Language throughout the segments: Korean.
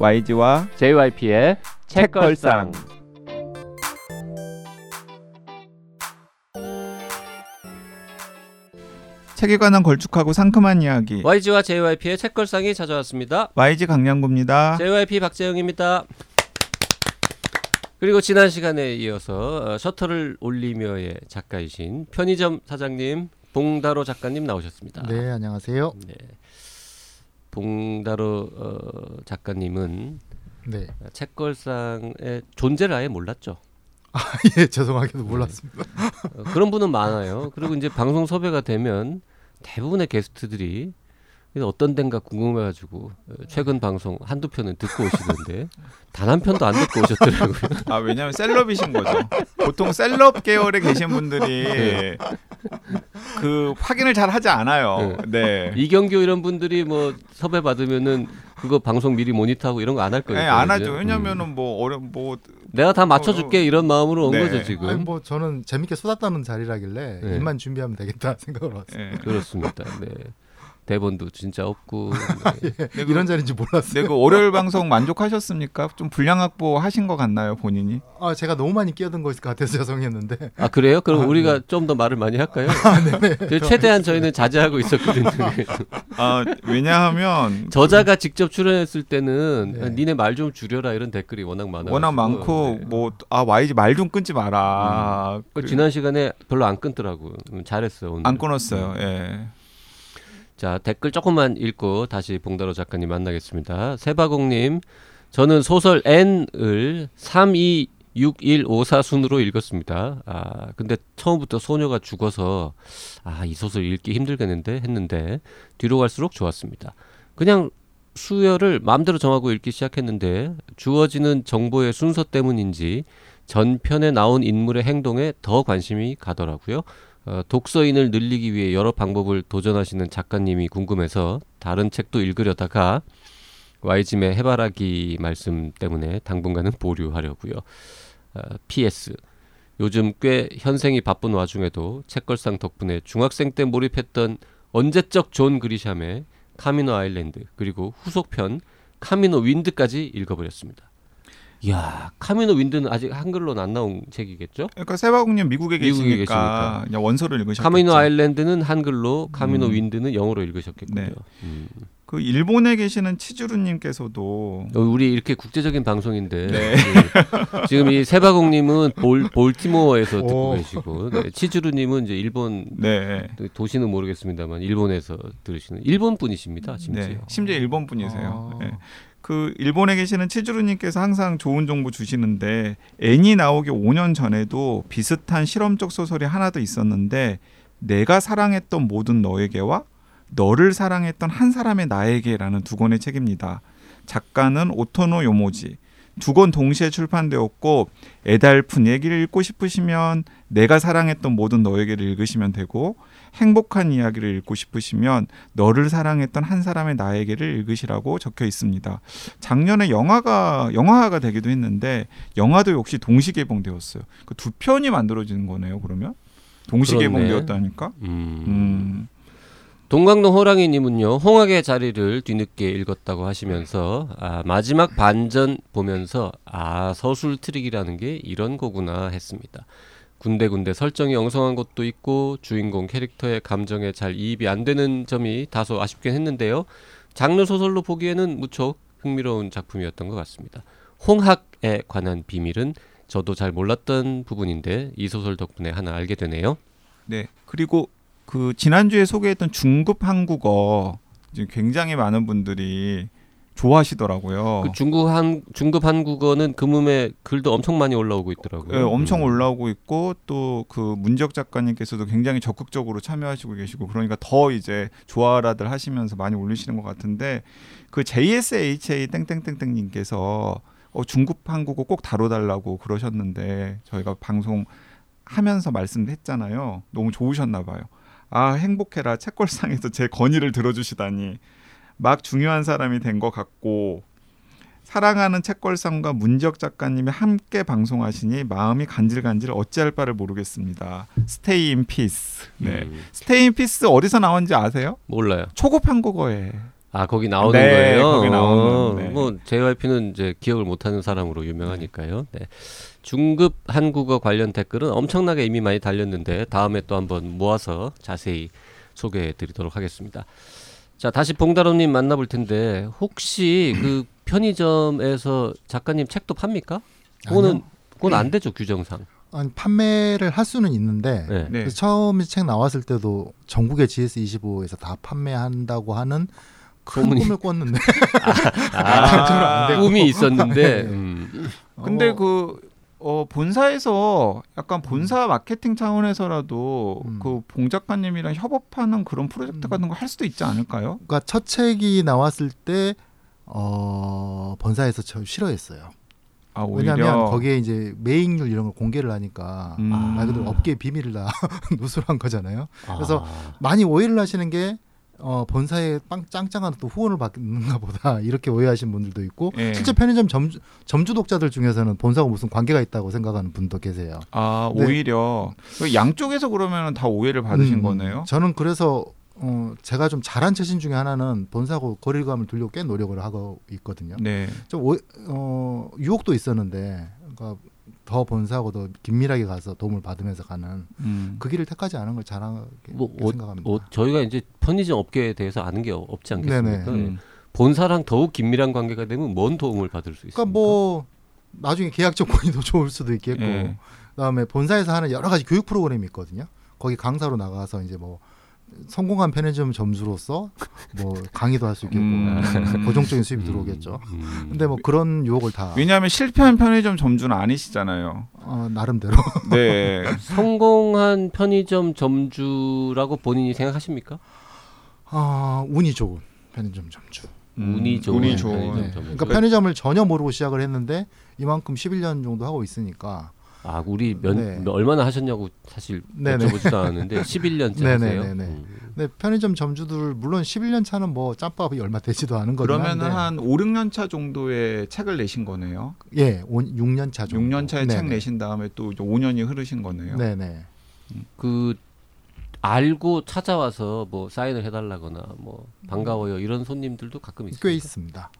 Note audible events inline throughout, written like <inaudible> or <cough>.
YG와 JYP의 책걸상. 책에 관한 걸쭉하고 상큼한 이야기 YG와 JYP의 책걸상이 찾아왔습니다. YG 강량구입니다. JYP 박재영입니다. 그리고 지난 시간에 이어서 어, 셔터를 올리며의 작가이신 편의점 사장님 봉다로 작가님 나오셨습니다. 네, 안녕하세요. 네. 봉다로 어, 작가님은 네. 책걸상의 존재를 아예 몰랐죠. <laughs> 예, 죄송하게도 몰랐습니다. 어, 그런 분은 많아요. 그리고 이제 방송 섭외가 되면 대부분의 게스트들이 어떤 덴가 궁금해가지고 어, 최근 방송 한두 편은 듣고 오시는데 단 한 편도 안 듣고 오셨더라고요. <laughs> 아 왜냐면 셀럽이신 거죠. 보통 셀럽 계열에 계신 분들이 네. 그 확인을 잘 하지 않아요. 네. 이경규 이런 분들이 뭐 섭외 받으면은 그거 방송 미리 모니터하고 이런 거 안 할 거예요. 네, 안 하죠. 음. 왜냐면은 뭐 어려 뭐 내가 다 맞춰줄게 어, 어. 이런 마음으로 온 네. 거죠 지금. 아니 뭐 저는 재밌게 떠는 자리라길래 네. 입만 준비하면 되겠다 생각으로 왔어요. 예. 그렇습니다. 네. 대본도 진짜 없고 <laughs> 네. 네, 그- 이런 자리인지 몰랐어요. 네, 그 월요일 방송 만족하셨습니까? 좀 분량 확보 하신 것 같나요, 본인이? 아, 제가 너무 많이 끼어든 것 같아서 <laughs> 죄송했는데. 아 그래요? 그럼 아, 우리가 좀더 말을 많이 할까요? <laughs> 저 최대한 저희는 자제하고 있었거든요. 아, 왜냐하면 저자가 직접 출연했을 때는 네. 니네 말 좀 줄여라 이런 댓글이 워낙 많아. 워낙 많고 뭐아 YG 말 좀 끊지 마라. 그 지난 시간에 별로 안 끊더라고. 음, 잘했어 오늘. 안 끊었어요. 예. 자 댓글 조금만 읽고 다시 봉다로 작가님 만나겠습니다. 세바공님, 저는 소설 N을 326154 순으로 읽었습니다. 아 근데 처음부터 소녀가 죽어서 아 이 소설 읽기 힘들겠는데 했는데 뒤로 갈수록 좋았습니다. 그냥 수열을 마음대로 정하고 읽기 시작했는데 주어지는 정보의 순서 때문인지 전편에 나온 인물의 행동에 더 관심이 가더라고요. 어, 독서인을 늘리기 위해 여러 방법을 도전하시는 작가님이 궁금해서 다른 책도 읽으려다가 YG의 해바라기 말씀 때문에 당분간은 보류하려고요. 어, PS 요즘 꽤 현생이 바쁜 와중에도 책걸상 덕분에 중학생 때 몰입했던 언제적 존 그리샴의 카미노 아일랜드 그리고 후속편 카미노 윈드까지 읽어버렸습니다. 이야 카미노 윈드는 아직 한글로는 안 나온 책이겠죠? 그러니까 세바국님 미국에 미국에 계시니까 계시니까. 원서를 읽으셨겠죠. 카미노 아일랜드는 한글로, 카미노 음. 윈드는 영어로 읽으셨겠군요. 네. 음. 그 일본에 계시는 치주루님께서도 어, 우리 이렇게 국제적인 방송인데 네. 그, 지금 이 세바공님은 볼 볼티모어에서 듣고 오. 계시고 네, 치즈루님은 이제 일본 네. 도시는 모르겠습니다만 일본에서 들으시는 일본 분이십니다. 심지어. 네. 심지어 일본 분이세요. 아. 네. 그 일본에 계시는 치주루님께서 항상 좋은 정보 주시는데 애니 나오기 5년 전에도 비슷한 실험적 소설이 하나 더 있었는데 내가 사랑했던 모든 너에게와 너를 사랑했던 한 사람의 나에게라는 두 권의 책입니다. 작가는 오토노 요모지. 두 권 동시에 출판되었고 애달픈 얘기를 읽고 싶으시면 내가 사랑했던 모든 너에게를 읽으시면 되고 행복한 이야기를 읽고 싶으시면 너를 사랑했던 한 사람의 나에게를 읽으시라고 적혀 있습니다. 작년에 영화가 영화화가 되기도 했는데 영화도 역시 동시 개봉되었어요. 그 두 편이 만들어지는 거네요. 그러면 동시 그렇네. 개봉되었다니까. 음. 음. 동광동 호랑이님은요 홍학의 자리를 뒤늦게 읽었다고 하시면서 아, 마지막 반전 보면서 아 서술 트릭이라는 게 이런 거구나 했습니다. 군데군데 설정이 엉성한 것도 있고 주인공 캐릭터의 감정에 잘 이입이 안 되는 점이 다소 아쉽긴 했는데요. 장르 소설로 보기에는 무척 흥미로운 작품이었던 것 같습니다. 홍학에 관한 비밀은 저도 잘 몰랐던 부분인데 이 소설 덕분에 하나 알게 되네요. 네. 그리고 그 지난주에 소개했던 중급 한국어 굉장히 많은 분들이 좋아하시더라고요. 그 중국 한 중급 한국어는 금음에 글도 엄청 많이 올라오고 있더라고요. 예, 엄청 음. 올라오고 있고 또 그 문지혁 작가님께서도 굉장히 적극적으로 참여하시고 계시고 그러니까 더 이제 좋아라들 하시면서 많이 올리시는 것 같은데 그 JSHA 땡땡땡땡 님께서 어, 중급 한국어 꼭 다뤄달라고 그러셨는데 저희가 방송 하면서 말씀했잖아요. 너무 좋으셨나 봐요. 아 행복해라 책걸상에서 제 건의를 들어주시다니 막 중요한 사람이 된 것 같고 사랑하는 책걸상과 문지혁 작가님이 함께 방송하시니 마음이 간질간질 어찌할 바를 모르겠습니다. stay in peace. 네. 음, stay in peace 어디서 나온지 아세요? 몰라요. 초급 한국어에 아 거기 나오는 네, 거예요. 거기 나오는, 어, 네. 뭐 JYP는 이제 기억을 못하는 사람으로 유명하니까요. 네. 중급 한국어 관련 댓글은 엄청나게 이미 많이 달렸는데 다음에 또 한번 모아서 자세히 소개해드리도록 하겠습니다. 자 다시 봉다로님 만나볼 텐데 혹시 <clears throat> 그 편의점에서 작가님 책도 팝니까? 그거는 아니요. 그건 안 되죠 규정상. 아니, 판매를 할 수는 있는데 네. 네. 처음에 책 나왔을 때도 전국의 GS25에서 다 판매한다고 하는 큰 소문이- 꿈을 꿨는데 <laughs> 아, <laughs> 되고. 꿈이 있었는데 네. 음, 근데 어, 그 어, 본사에서 약간 본사 마케팅 차원에서라도 음. 그봉 작가님이랑 협업하는 그런 프로젝트 음. 같은 거 할 수도 있지 않을까요? 그러니까 첫 책이 나왔을 때 어, 본사에서 저 싫어했어요. 아 왜냐하면 거기에 이제 매익률 이런 걸 공개를 하니까 음. 말 그대로 업계 비밀을 다 <laughs> 누설한 거잖아요. 그래서 아, 많이 오해를 하시는 게 어, 본사에 빵 짱짱한 또 후원을 받는가 보다 <laughs> 이렇게 오해하시는 분들도 있고 예. 실제 편의점 점주, 점주 독자들 중에서는 본사가 무슨 관계가 있다고 생각하는 분도 계세요. 아 네. 오히려 그 양쪽에서 그러면 다 오해를 받으신 음, 거네요. 저는 그래서 어, 제가 좀 잘한 처신 중에 하나는 본사하고 거리감을 두려고 꽤 노력을 하고 있거든요. 네. 좀 오, 어, 유혹도 있었는데 그러니까 더 본사하고 더 긴밀하게 가서 도움을 받으면서 가는 음. 그 길을 택하지 않은 걸 잘하게 뭐, 어, 생각합니다. 어, 저희가 이제 편의점 업계에 대해서 아는 게 없지 않겠습니까? 네네. 음. 본사랑 더욱 긴밀한 관계가 되면 뭔 도움을 받을 수 있습니까? 그러니까 뭐 나중에 계약 조건이 더 좋을 수도 있겠고 예. 그다음에 본사에서 하는 여러 가지 교육 프로그램이 있거든요. 거기 강사로 나가서 이제 뭐 성공한 편의점 점수로서 뭐 강의도 할 수 있겠고 음. 고정적인 수입이 들어오겠죠. 음. 근데 뭐 그런 유혹을 다 왜냐하면 실패한 편의점 점주는 아니시잖아요. 어, 나름대로 <laughs> 네. 성공한 편의점 점주라고 본인이 생각하십니까? 어, 운이 좋은 편의점 점주. 음, 운이 좋은 운이 편의점 좋은. 네. 점주. 그러니까 편의점을 전혀 모르고 시작을 했는데 이만큼 11년 정도 하고 있으니까 아, 우리 몇, 네. 몇- 얼마나 하셨냐고 사실 네네. 여쭤보지도 않았는데 <laughs> 11년째 네네, 하세요. 네네. 음. 편의점 점주들 물론 11년 차는 뭐 짬밥이 얼마 되지도 않은 거긴 한데 한 5, 6년 차 정도의 책을 내신 거네요. 예, 6년 차 정도. 6년 차에 책 네네. 내신 다음에 또 이제 5년이 흐르신 거네요. 네 네. 그 알고 찾아와서 뭐 사인을 해달라거나 뭐 반가워요 이런 손님들도 가끔 있어요. 꽤 있습니다.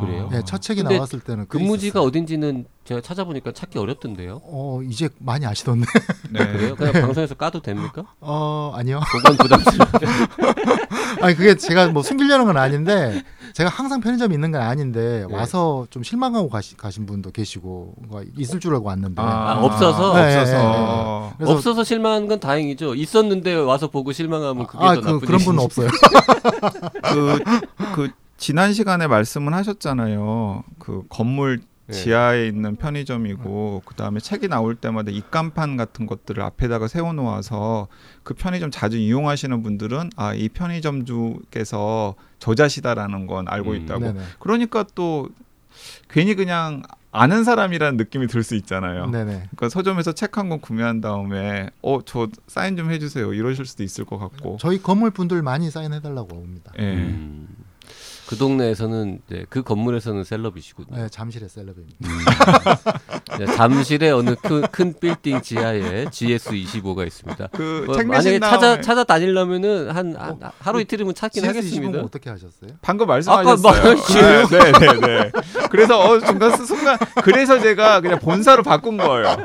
그래요? 네, 첫 책이 나왔을 때는 꽤 근무지가 있었어요. 어딘지는 제가 찾아보니까 찾기 어렵던데요. 어 이제 많이 아시던데. <laughs> 네. 그래요? 그냥 방송에서 까도 됩니까? 어 아니요. 그건 부담스러워. <laughs> 아니 그게 제가 뭐 숨기려는 건 아닌데 제가 항상 편의점이 있는 건 아닌데 네. 와서 좀 실망하고 가시, 가신 분도 계시고 뭔가 있을 줄 알고 왔는데 아, 없어서? 네, 없어서. 그래서 없어서 실망한 건 다행이죠. 있었는데 와서 보고 실망하면 그게 아 더 그 나쁜 그런 분은. 없어요. <laughs> 그, 그 지난 시간에 말씀을 하셨잖아요. 그 건물 네. 지하에 있는 편의점이고 그 다음에 책이 나올 때마다 입간판 같은 것들을 앞에다가 세워 놓아서 그 편의점 자주 이용하시는 분들은 아 이 편의점 주께서 저자시다라는 건 알고 음. 있다고. 네네. 그러니까 또 괜히 그냥 아는 사람이라는 느낌이 들 수 있잖아요. 네네. 그러니까 서점에서 책 한 권 구매한 다음에 어 저 사인 좀 해주세요 이러실 수도 있을 것 같고. 저희 건물 분들 많이 사인해달라고 옵니다. 예. 음. 그 동네에서는 이제 그 건물에서는 셀럽이시군요. 네, 잠실의 셀럽입니다. 네, 잠실의 어느 큰, 큰 빌딩 지하에 GS25가 있습니다. 그뭐책 만약에 찾아 찾아 다니려면은 한, 한 어, 하루 이틀이면 찾긴 GS25는 하겠습니다. 어떻게 하셨어요? 방금 말씀하셨어요. 네, 네, 네, 네. 그래서 어 순간 순간 그래서 제가 그냥 본사로 바꾼 거예요.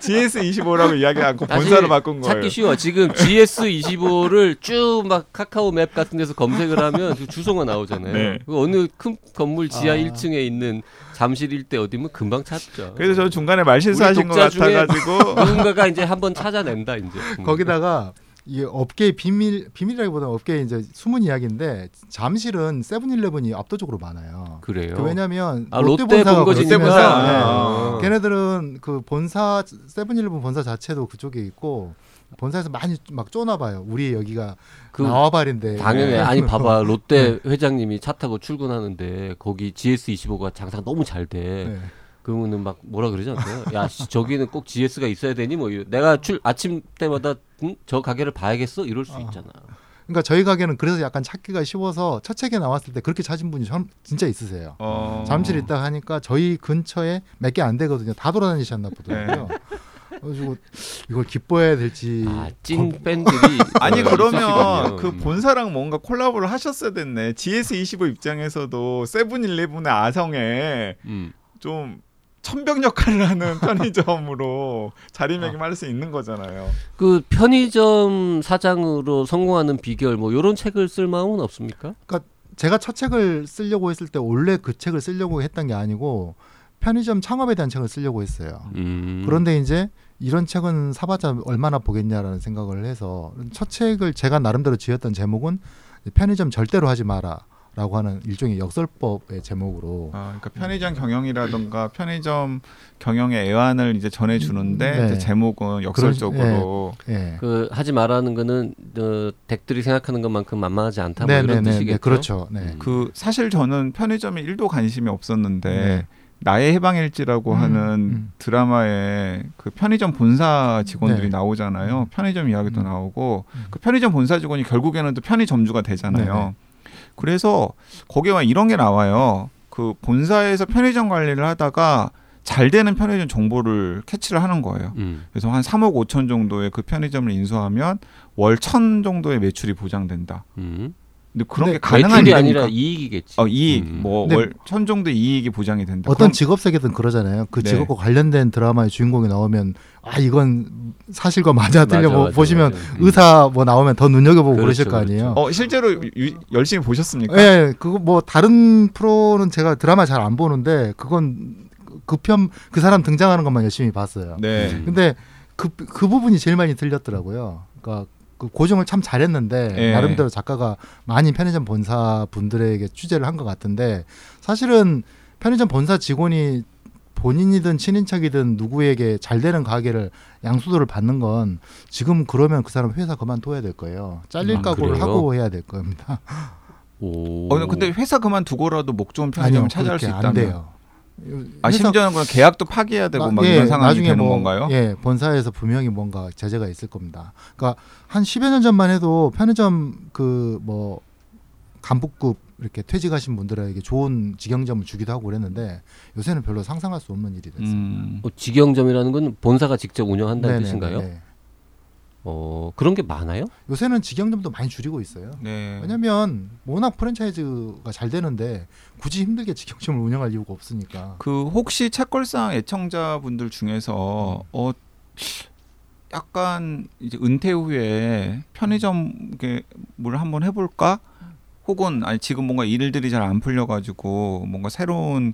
GS25라고 이야기 않고 본사로 바꾼 거예요. 찾기 쉬워. 지금 GS25를 쭉 막 카카오 맵 같은 데서 검색을 하면 그 주소가 나오잖아요. 네. 그 어느 큰 건물 지하 아. 1층에 있는 잠실 일대 어디면 금방 찾죠. 그래서 저 중간에 말실수하신 것 같아가지고 <laughs> 누군가가 이제 한번 찾아낸다 이제. 음. <laughs> 거기다가 이 업계 비밀 비밀이라기보다 업계 이제 숨은 이야기인데 잠실은 세븐일레븐이 압도적으로 많아요. 그래요. 그 왜냐하면 아, 롯데 롯데 본사가. 롯데 본사. 네. 아. 걔네들은 그 본사 세븐일레븐 본사 자체도 그쪽에 있고 본사에서 많이 막 쪼나 봐요. 우리 여기가 그 나와발인데 당연히 네. 아니 봐봐 <laughs> 롯데 회장님이 차 타고 출근하는데 거기 GS25가 장사가 너무 잘 돼. 네. 그러면은 막 뭐라 그러지 않나요? 야 씨, 저기는 꼭 GS가 있어야 되니 뭐 내가 출 아침 때마다 응? 저 가게를 봐야겠어 이럴 수 아. 있잖아. 그러니까 저희 가게는 그래서 약간 찾기가 쉬워서 첫 책에 나왔을 때 그렇게 찾은 분이 전- 진짜 있으세요. 어... 잠실 있다 하니까 저희 근처에 몇 개 안 되거든요. 다 돌아다니셨나 보더라고요. 그래가지고 이걸 기뻐해야 될지 아, 찐 팬들이 <laughs> 아니 어, 그러면. 그 음. 본사랑 뭔가 콜라보를 하셨어야 됐네. GS25 입장에서도 세븐일레븐의 아성에 음. 좀 천병 역할을 하는 <laughs> 편의점으로 자리매김할 수 있는 거잖아요. 그 편의점 사장으로 성공하는 비결 뭐 이런 책을 쓸 마음은 없습니까? 제가 첫 책을 쓰려고 했을 때 원래 그 책을 쓰려고 했던 게 아니고 편의점 창업에 대한 책을 쓰려고 했어요. 음. 그런데 이제 이런 책은 사봤자 얼마나 보겠냐라는 생각을 해서 첫 책을 제가 나름대로 지었던 제목은 편의점 절대로 하지 마라 라고 하는 일종의 역설법의 제목으로 아, 그러니까 편의점 경영이라든가 편의점 경영의 애환을 이제 전해 주는데 네. 이제 제목은 역설적으로 예. 그 하지 말라는 거는 어, 덱들이 생각하는 것만큼 만만하지 않다 뭐 이런 네네네 뜻이겠죠. 그렇죠. 네. 음. 그 사실 저는 편의점에 1도 관심이 없었는데 네. 나의 해방일지라고 음, 하는 음. 드라마에 그 편의점 본사 직원들이 네. 나오잖아요. 편의점 이야기도 음. 나오고 음. 그 편의점 본사 직원이 결국에는 또 편의점주가 되잖아요. 네네. 그래서 거기에 와 이런 게 나와요. 그 본사에서 편의점 관리를 하다가 잘 되는 편의점 정보를 캐치를 하는 거예요. 음. 그래서 한 3억 5천 정도의 그 편의점을 인수하면 월 천 정도의 매출이 보장된다. 음. 근데 그런 근데 게 가능한 일입니까? 아니라 이익이겠지. 어 이익 음. 뭐 근데- 월천 정도 이익이 보장이 된다. 어떤 그럼- 직업 세계든 그러잖아요. 그 네. 직업과 관련된 드라마의 주인공이 나오면 아 이건 사실과 맞아 틀려 맞아, 뭐 맞아, 보시면 맞아. 음. 의사 뭐 나오면 더 눈여겨보고 그렇죠, 그러실거 그렇죠. 아니에요. 어 실제로 유- 열심히 보셨습니까? 예, 그거 뭐 다른 프로는 제가 드라마 잘 안 보는데 그건 그편그 사람 등장하는 것만 열심히 봤어요. 네. 음. 근데 그, 그 부분이 제일 많이 들렸더라고요. 그러니까 그 고정을 참 잘했는데 예. 나름대로 작가가 많이 편의점 본사 분들에게 취재를 한 것 같은데 사실은 편의점 본사 직원이 본인이든 친인척이든 누구에게 잘 되는 가게를 양수도를 받는 건 지금 그러면 그 사람 회사 그만둬야 될 거예요. 잘릴 아, 각오를 그래요? 하고 해야 될 겁니다. 오. 어 근데 회사 그만두고라도 목 좋은 편의점을 찾아갈 수 있다면 안 돼요. 아 심지어는 그럼 계약도 파기해야 되고 나- 막 예, 이런 상황이 나중에 되는 뭐, 건가요? 예, 본사에서 분명히 뭔가 제재가 있을 겁니다. 그러니까 한 10여 년 전만 해도 편의점 그 뭐 간부급 이렇게 퇴직하신 분들에게 좋은 직영점을 주기도 하고 그랬는데 요새는 별로 상상할 수 없는 일이 됐어요. 음. 어, 직영점이라는 건 본사가 직접 운영한다는 네네네, 뜻인가요? 네. 어 그런 게 많아요? 요새는 직영점도 많이 줄이고 있어요. 네. 왜냐하면 워낙 프랜차이즈가 잘 되는데 굳이 힘들게 직영점을 운영할 이유가 없으니까. 그 혹시 책걸상 애청자분들 중에서 어 약간 이제 은퇴 후에 편의점을 한번 해볼까? 혹은 아니 지금 뭔가 일들이 잘 안 풀려가지고 뭔가 새로운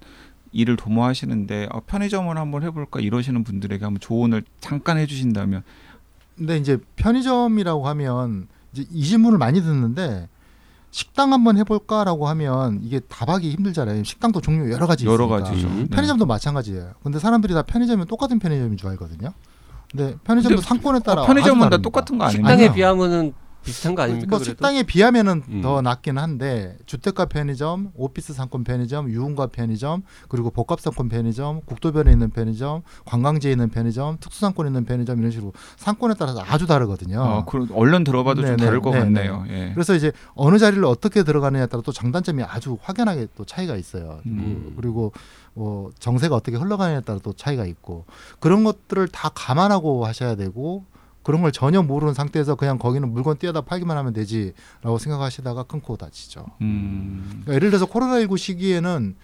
일을 도모하시는데 아, 편의점을 한번 해볼까 이러시는 분들에게 한번 조언을 잠깐 해주신다면 근데 이제 편의점이라고 하면 이제 이 질문을 많이 듣는데 식당 한번 해볼까라고 하면 이게 답하기 힘들잖아요. 식당도 종류 여러 가지 여러 있으니까. 가지죠. 음. 네. 편의점도 마찬가지예요. 근데 사람들이 다 편의점이 똑같은 편의점인 줄 알거든요. 근데 편의점도 근데 상권에 따라 어, 편의점은 다. 똑같은 거 아닌가요? 식당에. 비하면은 비슷한 거 아닙니까? 뭐 그래도? 식당에 비하면은 음. 더 낫긴 한데 주택가 편의점, 오피스 상권 편의점, 유흥가 편의점, 그리고 복합 상권 편의점, 국도변에 있는 편의점, 관광지에 있는 편의점, 특수 상권에 있는 편의점 이런 식으로 상권에 따라서 아주 다르거든요. 어, 그 얼른 들어봐도 좀 네네, 다를 것 네네. 같네요. 예. 그래서 이제 어느 자리를 어떻게 들어가느냐에 따라 또 장단점이 아주 확연하게 또 차이가 있어요. 음. 그리고 뭐 정세가 어떻게 흘러가느냐에 따라 또 차이가 있고 그런 것들을 다 감안하고 하셔야 되고 그런 걸 전혀 모르는 상태에서 그냥 거기는 물건 띄어다 팔기만 하면 되지라고 생각하시다가 큰 코 다치죠. 음. 그러니까 예를 들어서 코로나19 시기에는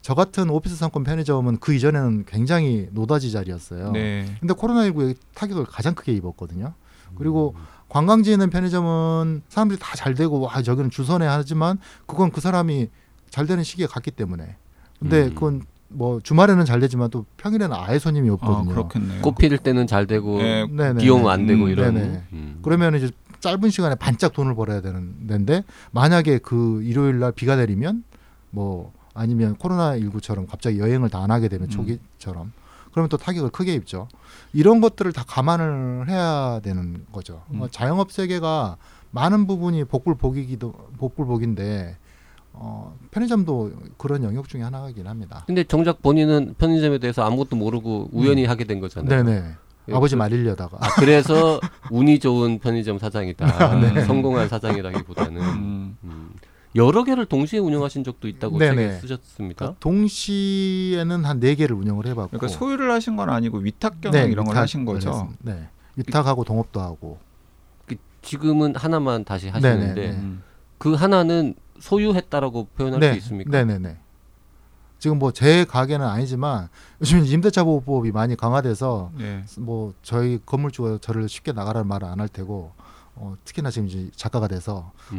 저 같은 오피스 상권 편의점은 그 이전에는 굉장히 노다지 자리였어요. 네. 근데 코로나19에 타격을 가장 크게 입었거든요. 그리고 관광지에 있는 편의점은 사람들이 다 잘 되고 와 저기는 주선해 하지만 그건 그 사람이 잘 되는 시기에 갔기 때문에. 근데 음. 그건 뭐 주말에는 잘 되지만 또 평일에는 아예 손님이 아, 없거든요. 그렇겠네요. 꽃 피를 때는 잘 되고 예, 네네. 비 오면 안 되고 음, 이런. 네네. 음. 그러면 이제 짧은 시간에 반짝 돈을 벌어야 되는 데인데 만약에 그 일요일 날 비가 내리면 뭐 아니면 코로나 19처럼 갑자기 여행을 다 안 하게 되면 음. 초기처럼 그러면 또 타격을 크게 입죠. 이런 것들을 다 감안을 해야 되는 거죠. 음. 뭐 자영업 세계가 많은 부분이 복불복이기도 복불복인데 어, 편의점도 그런 영역 중에 하나이긴 합니다. 근데 정작 본인은 편의점에 대해서 아무것도 모르고 우연히 하게 된 거잖아요. 음. 네네. 예, 아버지 그- 말리려다가 아, 그래서 <laughs> 운이 좋은 편의점 사장이다. 네. 성공한 사장이라기보다는. 음. 음. 여러 개를 동시에 운영하신 적도 있다고 네네. 책에 쓰셨습니다. 그러니까 동시에는 한 네 개를 운영을 해봤고. 그러니까 소유를 하신 건 아니고 위탁 경영 이런 걸 위탁 하신 거죠. 네, 위탁하고 동업도 하고. 그 지금은 하나만 다시 하시는데 네네. 음. 그 하나는 소유했다라고 표현할 네, 수 있습니까? 네네네. 지금 뭐 제 가게는 아니지만 요즘 임대차 보호법이 많이 강화돼서 네. 뭐 저희 건물주가 저를 쉽게 나가라는 말을 안 할 테고 어, 특히나 지금 이제 작가가 돼서 음,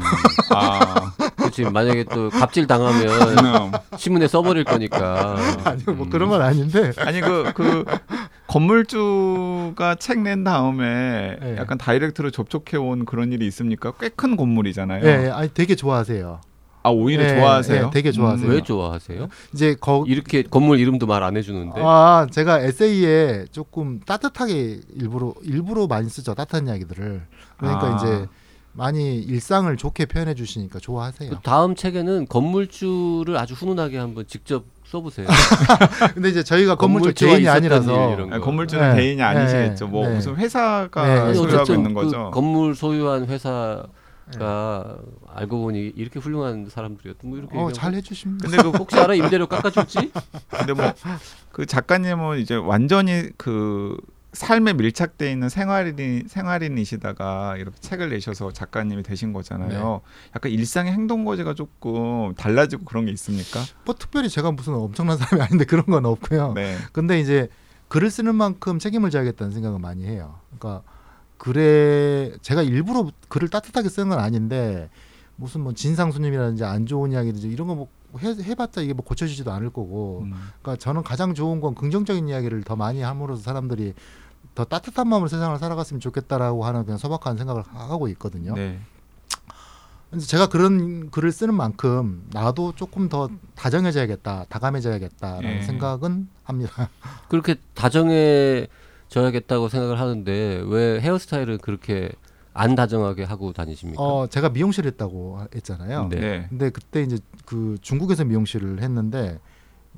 아, 그렇지. 만약에 또 갑질 당하면 음. <laughs> 신문에 써버릴 거니까. <laughs> 아니 뭐 음. 그런 건 아닌데 아니 그그 건물주가 책 낸 다음에 네. 약간 다이렉트로 접촉해 온 그런 일이 있습니까? 꽤 큰 건물이잖아요. 예, 예, 아니 되게 좋아하세요. 아 오히려 예, 좋아하세요? 예, 되게 좋아하세요. 왜 좋아하세요? 이제 거 이렇게 건물 이름도 말 안 해주는데. 아, 제가 에세이에 조금 따뜻하게 일부러 일부러 많이 쓰죠. 따뜻한 이야기들을. 그러니까 아. 이제 많이 일상을 좋게 표현해 주시니까 좋아하세요. 그 다음 책에는 건물주를 아주 훈훈하게 한번 직접 써보세요. <laughs> 근데 이제 저희가 건물주 개인이 아니라서 아, 거. 건물주는 네. 개인이 아니시겠죠. 네. 뭐 네. 무슨 회사가 네. 소유하고 어쨌든 있는 그 거죠. 건물 소유한 회사가 알고 보니 이렇게 훌륭한 사람들이었던 뭐 이렇게 어. 잘 해주십니다. 근데 그 혹시 알아 임대료 깎아줄지? 근데 뭐 그 작가님은 이제 완전히 그 삶에 밀착돼 있는 생활인 생활인이시다가 이렇게 책을 내셔서 작가님이 되신 거잖아요. 약간 일상의 행동 거지가 조금 달라지고 그런 게 있습니까? 뭐 특별히 제가 무슨 엄청난 사람이 아닌데 그런 건 없고요. 네. 근데 이제 글을 쓰는 만큼 책임을 져야겠다는 생각을 많이 해요. 그러니까 글에 제가 일부러 글을 따뜻하게 쓰는 건 아닌데 무슨 뭐 진상수님이라든지 안 좋은 이야기든지 이런 거 뭐 해봤자 이게 뭐 고쳐지지도 않을 거고 음. 그러니까 저는 가장 좋은 건 긍정적인 이야기를 더 많이 함으로써 사람들이 더 따뜻한 마음으로 세상을 살아갔으면 좋겠다라고 하는 그냥 소박한 생각을 하고 있거든요. 네. 제가 그런 글을 쓰는 만큼 나도 조금 더 다정해져야겠다, 다감해져야겠다라는 예. 생각은 합니다. 그렇게 다정해져야겠다고 생각을 하는데 왜 헤어스타일을 그렇게 안 다정하게 하고 다니십니까? 어, 제가 미용실 했다고 했잖아요. 네. 네. 근데 그때 이제 그 중국에서 미용실을 했는데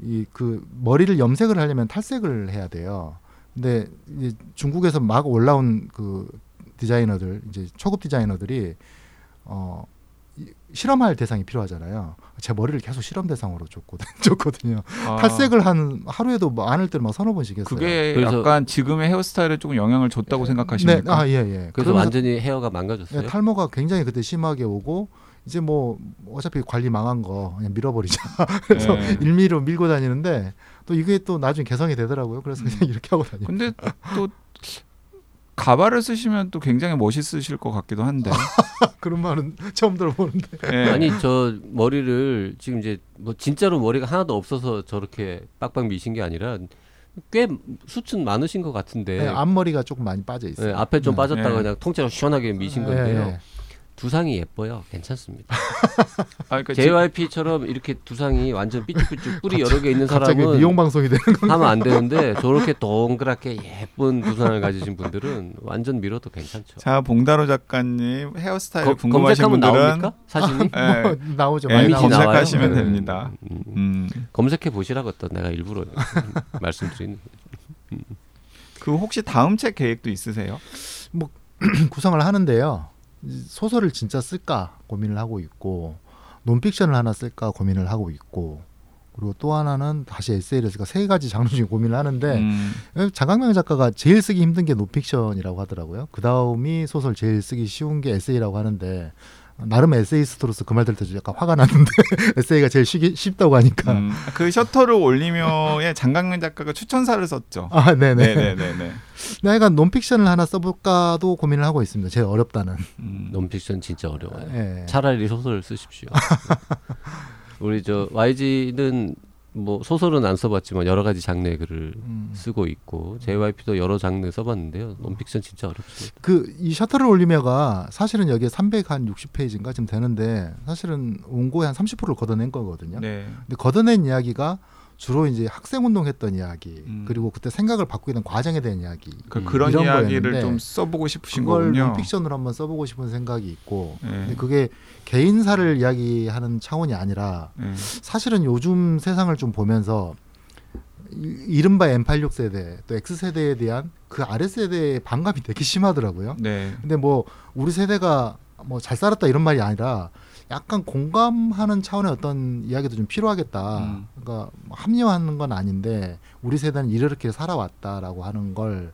이 그 머리를 염색을 하려면 탈색을 해야 돼요. 근데 이제 중국에서 막 올라온 그 디자이너들 이제 초급 디자이너들이 어 이- 실험할 대상이 필요하잖아요. 제 머리를 계속 실험 대상으로 줬거든, <laughs> 줬거든요. 아, 탈색을 한 하루에도 뭐 많을 때는 막 서너 번씩 했어요. 그게 약간 지금의 헤어스타일에 조금 영향을 줬다고 생각하십니까? 네, 아, 예, 예. 그래서 완전히 헤어가 예, 망가졌어요. 탈모가 굉장히 그때 심하게 오고 이제 뭐 어차피 관리 망한 거 그냥 밀어버리자. <laughs> 그래서 네. 일미로 밀고 다니는데 또 이게 또 나중에 개성이 되더라고요. 그래서 음. 그냥 이렇게 하고 다니고. 근데 또 가발을 쓰시면 또 굉장히 멋있으실 것 같기도 한데. <laughs> 그런 말은 처음 들어보는데. 예. 아니 저 머리를 지금 이제 뭐 진짜로 머리가 하나도 없어서 저렇게 빡빡 미신 게 아니라 꽤 숱은 많으신 것 같은데 네, 앞머리가 조금 많이 빠져 있어요. 예, 앞에 좀 네. 빠졌다가 네. 그냥 통째로 시원하게 미신 예, 건데요. 예. 두상이 예뻐요. 괜찮습니다. <laughs> 아, 그러니까 지- JYP처럼 이렇게 두상이 완전 삐쭉삐쭉 뿔이 여러 개 있는 사람은 미용 방송이 되는 거. 하면 안 되는데 저렇게 동그랗게 예쁜 두상을 가지신 분들은 완전 밀어도 괜찮죠. 자 봉다로 작가님 헤어스타일 거- 궁금하신 검색하면 분들은 나옵니까? <laughs> 사진이? 예, 뭐 나오죠. 나와요? 검색하시면 네. 됩니다. 음, 음. 검색해 보시라고 또 내가 일부러 <laughs> 말씀드리는 그 혹시 다음 책 계획도 있으세요? <clears throat> 구성을 하는데요. 소설을 진짜 쓸까 고민을 하고 있고 논픽션을 하나 쓸까 고민을 하고 있고 그리고 또 하나는 다시 에세이를 쓸까 세 가지 장르 중에 고민을 하는데 음. 장강명 작가가 제일 쓰기 힘든 게 논픽션이라고 하더라고요. 그 다음이 소설 제일 쓰기 쉬운 게 에세이라고 하는데 나름 에세이스트로서 그 말 들을 때 약간 화가 났는데 <laughs> 에세이가 제일 쉬기, 쉽다고 하니까 음. 그 셔터를 올리며에 장강명 작가가 추천사를 썼죠. 아 네네. 네 네네네. 내가 논픽션을 하나 써볼까도 고민을 하고 있습니다. 제일 어렵다는. 음. 논픽션 진짜 어려워요. 예. 차라리 소설을 쓰십시오. <laughs> 우리 저 YG는 뭐 소설은 안 써봤지만 여러 가지 장르의 글을 음. 쓰고 있고 JYP도 여러 장르 써봤는데요. 논픽션 진짜 어렵습니다. 그 이 셔터를 올리며가 사실은 여기에 360 페이지인가 지금 되는데 사실은 원고의 한 30%를 걷어낸 거거든요. 네. 근데 걷어낸 이야기가 주로 이제 학생 운동했던 이야기 음. 그리고 그때 생각을 바꾸게 된 과정에 대한 이야기 그 음, 그런 이런 이야기를 좀 써보고 싶으신 그걸 거군요. 논픽션으로 한번 써보고 싶은 생각이 있고 네. 근데 그게 개인사를 이야기하는 차원이 아니라 네. 사실은 요즘 세상을 좀 보면서 이- 이른바 M86 세대 또 X 세대에 대한 그 아래 세대의 반감이 되게 심하더라고요. 네. 근데 뭐 우리 세대가 뭐 잘 살았다 이런 말이 아니라 약간 공감하는 차원의 어떤 이야기도 좀 필요하겠다. 음. 그러니까 뭐 합리화하는 건 아닌데 우리 세대는 이렇게 살아왔다라고 하는 걸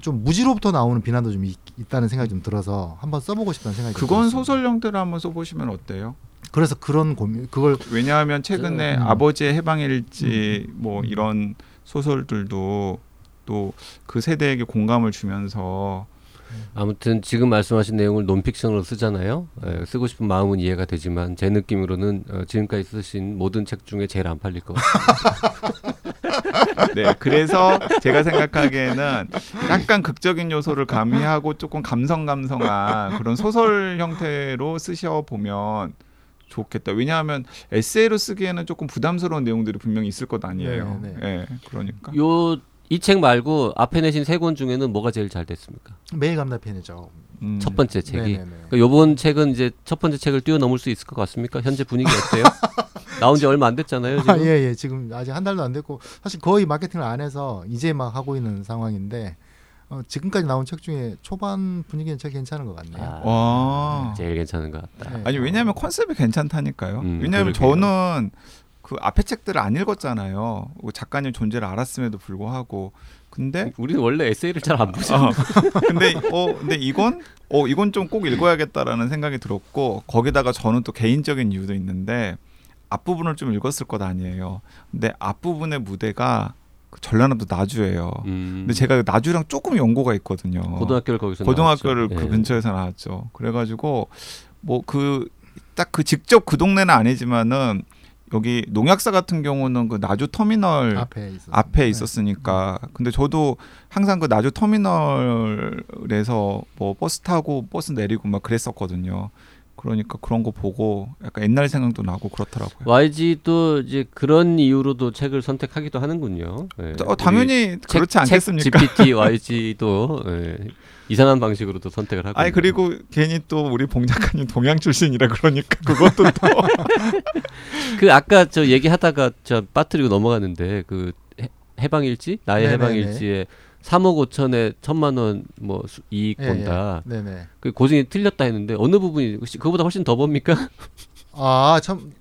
좀 무지로부터 나오는 비난도 좀 있, 다는 생각이 좀 들어서 한번 써보고 싶다는 생각이 좀 그건 들었어요. 소설 형태로 한번 써보시면 어때요? 그래서 그런 고민 그걸 왜냐하면 최근에 음. 아버지의 해방일지 뭐 이런 소설들도 또 그 세대에게 공감을 주면서 아무튼 지금 말씀하신 내용을 논픽션으로 쓰잖아요. 예, 쓰고 싶은 마음은 이해가 되지만 제 느낌으로는 어, 지금까지 쓰신 모든 책 중에 제일 안 팔릴 것 같아요. <laughs> 네 그래서 제가 생각하기에는 약간 극적인 요소를 가미하고 조금 감성 감성한 그런 소설 형태로 쓰셔 보면 좋겠다. 왜냐하면 에세이로 쓰기에는 조금 부담스러운 내용들이 분명히 있을 것 아니에요. 네, 네, 그러니까. 요 이 책 말고 앞에 내신 세 권 중에는 뭐가 제일 잘 됐습니까? 매일 감나편이죠. 음. 첫 번째 책이. 그러니까 요번 책은 이제 첫 번째 책을 뛰어넘을 수 있을 것 같습니까? 현재 분위기 어때요? <laughs> 나온 지 얼마 안 됐잖아요. 지금. 아, 예, 예. 지금 아직 한 달도 안 됐고 사실 거의 마케팅을 안 해서 이제 막 하고 있는 상황인데 어, 지금까지 나온 책 중에 초반 분위기는 제일 괜찮은 것 같네요. 아, 와. 제일 괜찮은 것 같다. 네. 아니 왜냐하면 컨셉이 괜찮다니까요. 음, 왜냐하면 그러게요. 저는 그 앞에 책들을 안 읽었잖아요. 그 작가님 존재를 알았음에도 불구하고 근데 우리는 원래 에세이를 잘 안 보죠. 어, <laughs> 근데 어 근데 이건 어 이건 좀 꼭 읽어야겠다라는 생각이 들었고 거기다가 저는 또 개인적인 이유도 있는데 앞부분을 좀 읽었을 것 아니에요. 근데 앞부분의 무대가 그 전라남도 나주예요. 음, 근데 제가 그 나주랑 조금 연고가 있거든요. 고등학교를 거기서 고등학교를 나왔죠. 그 예. 근처에서 나왔죠. 그래가지고 뭐 그 딱그 직접 그 동네는 아니지만은 여기 농약사 같은 경우는 그 나주 터미널 앞에 있었 앞에 있었으니까. 근데 저도 항상 그 나주 터미널에서 뭐 버스 타고 버스 내리고 막 그랬었거든요. 그러니까 그런 거 보고 약간 옛날 생각도 나고 그렇더라고요. YG도 이제 그런 이유로도 책을 선택하기도 하는군요. 예. 어, 당연히 책- 그렇지 책 않겠습니까? GPT, YG도 예. 이상한 방식으로도 선택을 하고. 아니 그리고 괜히 또 우리 봉 작가님 동양 출신이라 그러니까 그것도 또 <laughs> 그 아까 저 얘기하다가 저 빠뜨리고 넘어갔는데 그 해- 해방일지 나의 네네네. 해방일지에 3억 5천에 천만 원 뭐 이익 예, 본다. 예. 네네. 그 고증이 틀렸다 했는데 어느 부분이 그보다 훨씬 더 봅니까? 아, 참,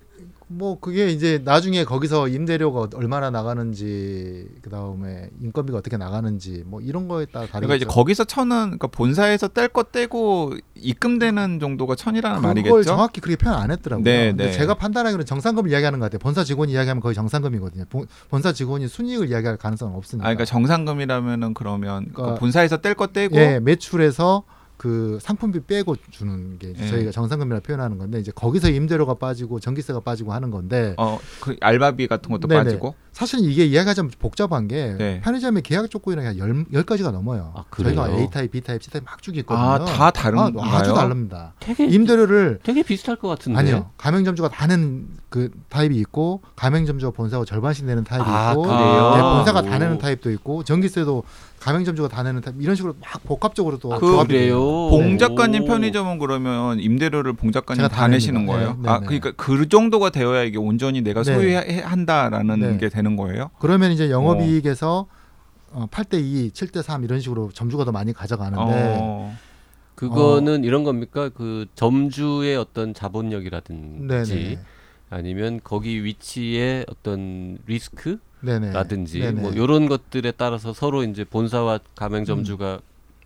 뭐, 그게 이제 나중에 거기서 임대료가 얼마나 나가는지, 그 다음에 인건비가 어떻게 나가는지, 뭐 이런 거에 따라 다르겠죠. 그러니까 이제 거기서 천은 그러니까 본사에서 뗄 거 떼고 입금되는 정도가 천이라는 그걸 말이겠죠. 정확히 그렇게 표현 안 했더라고요. 네, 네. 제가 판단하기로는 정상금을 이야기하는 것 같아요. 본사 직원이 이야기하면 거의 정상금이거든요. 본- 본사 직원이 순이익을 이야기할 가능성은 없으니까. 아, 그러니까 정상금이라면은 그러면 그 그러니까 본사에서 뗄 거 떼고 예, 매출에서 그 상품비 빼고 주는 게 예. 저희가 정산금이라 표현하는 건데 이제 거기서 임대료가 빠지고 전기세가 빠지고 하는 건데 어 그 알바비 같은 것도 네네. 빠지고 사실 이게 이야기하자면 복잡한 게 네. 편의점의 계약 조건이 한 열, 열 가지가 넘어요. 아, 그래요? 저희가 A 타입, B 타입, C 타입 막 쭉 있거든요. 아 다 다른가요? 아, 아주 다릅니다. 되게 임대료를 되게 비슷할 것 같은데. 아니요. 가맹점주가 다 내는 그 타입이 있고 가맹점주가 본사하고 절반씩 내는 타입이 아, 있고 그래요? 네, 본사가 다 내는 타입도 있고 전기세도 가맹점주가 다 내는 타입 이런 식으로 막 복합적으로 또 아. 그래요. 봉 작가님 오. 편의점은 그러면 임대료를 봉 작가님 다다 내시는. 거예요? 네, 아 네, 그러니까 그 정도가 되어야 이게 온전히 내가 네. 소유한다라는 네. 게 되는 거예요? 그러면 이제 영업이익에서 어, 8대 2, 7대 3 이런 식으로 점주가 더 많이 가져가는데 어. 그거는 이런 겁니까? 그 점주의 어떤 자본력이라든지 네네. 아니면 거기 위치의 어떤 리스크 네네. 라든지 네네. 뭐 요런 것들에 따라서 서로 이제 본사와 가맹점주가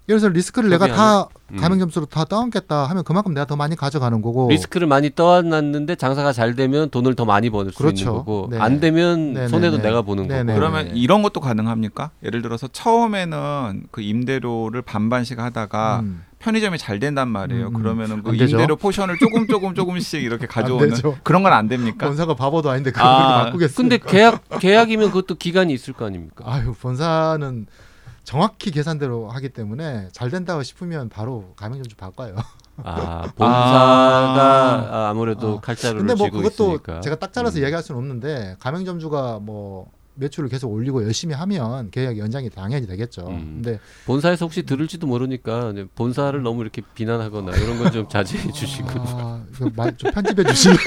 예를 들어서 리스크를 내가 다? 음. 가맹 점주로 다 떠안겠다 하면 그만큼 내가 더 많이 가져가는 거고 리스크를 많이 떠안았는데 장사가 잘 되면 돈을 더 많이 벌수 그렇죠. 있는 거고 네. 안 되면 네네네. 손해도 내가 보는 네네. 거고 그러면 이런 것도 가능합니까? 예를 들어서 처음에는 그 임대료를 반반씩 하다가 음. 편의점이 잘 된단 말이에요. 음, 음. 그러면은 그. 임대료 포션을 조금 조금 조금씩 이렇게 <laughs> 가져오는. 그런 건 안 됩니까? 본사가 바보도 아닌데 그걸 아, 바꾸겠어요. 근데 계약 계약이면 그것도 기간이 있을 거 아닙니까? 아유 본사는 정확히 계산대로 하기 때문에 잘 된다고 싶으면 바로 가맹점주 바꿔요. 아 본사가 아, 아무래도 아, 칼자루를 근데 뭐 쥐고 그것도 있으니까 제가 딱 잘라서 음. 이야기할 수는 없는데 가맹점주가 뭐 매출을 계속 올리고 열심히 하면 계약 연장이 당연히 되겠죠. 음. 근데 본사에서 혹시 들을지도 모르니까 본사를 너무 이렇게 비난하거나 이런 건 좀 자제해 주시고 아, 이거 말좀 편집해 주시면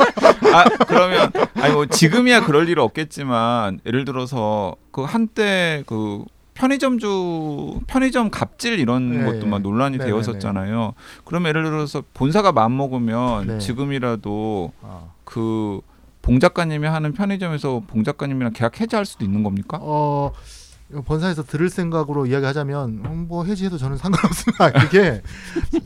<laughs> 아 그러면 아니 뭐 지금이야 그럴 일 없겠지만 예를 들어서 그 한때 그 편의점주 편의점 갑질 이런 네, 것도 막 논란이 네, 되었었잖아요. 그러면 예를 들어서 본사가 마음 먹으면 네. 지금이라도 어. 그봉 작가님이 하는 편의점에서 봉 작가님이랑 계약 해지할 수도 있는 겁니까? 어 본사에서 들을 생각으로 이야기하자면 음, 뭐 해지해도 저는 상관없습니다. <laughs> 이게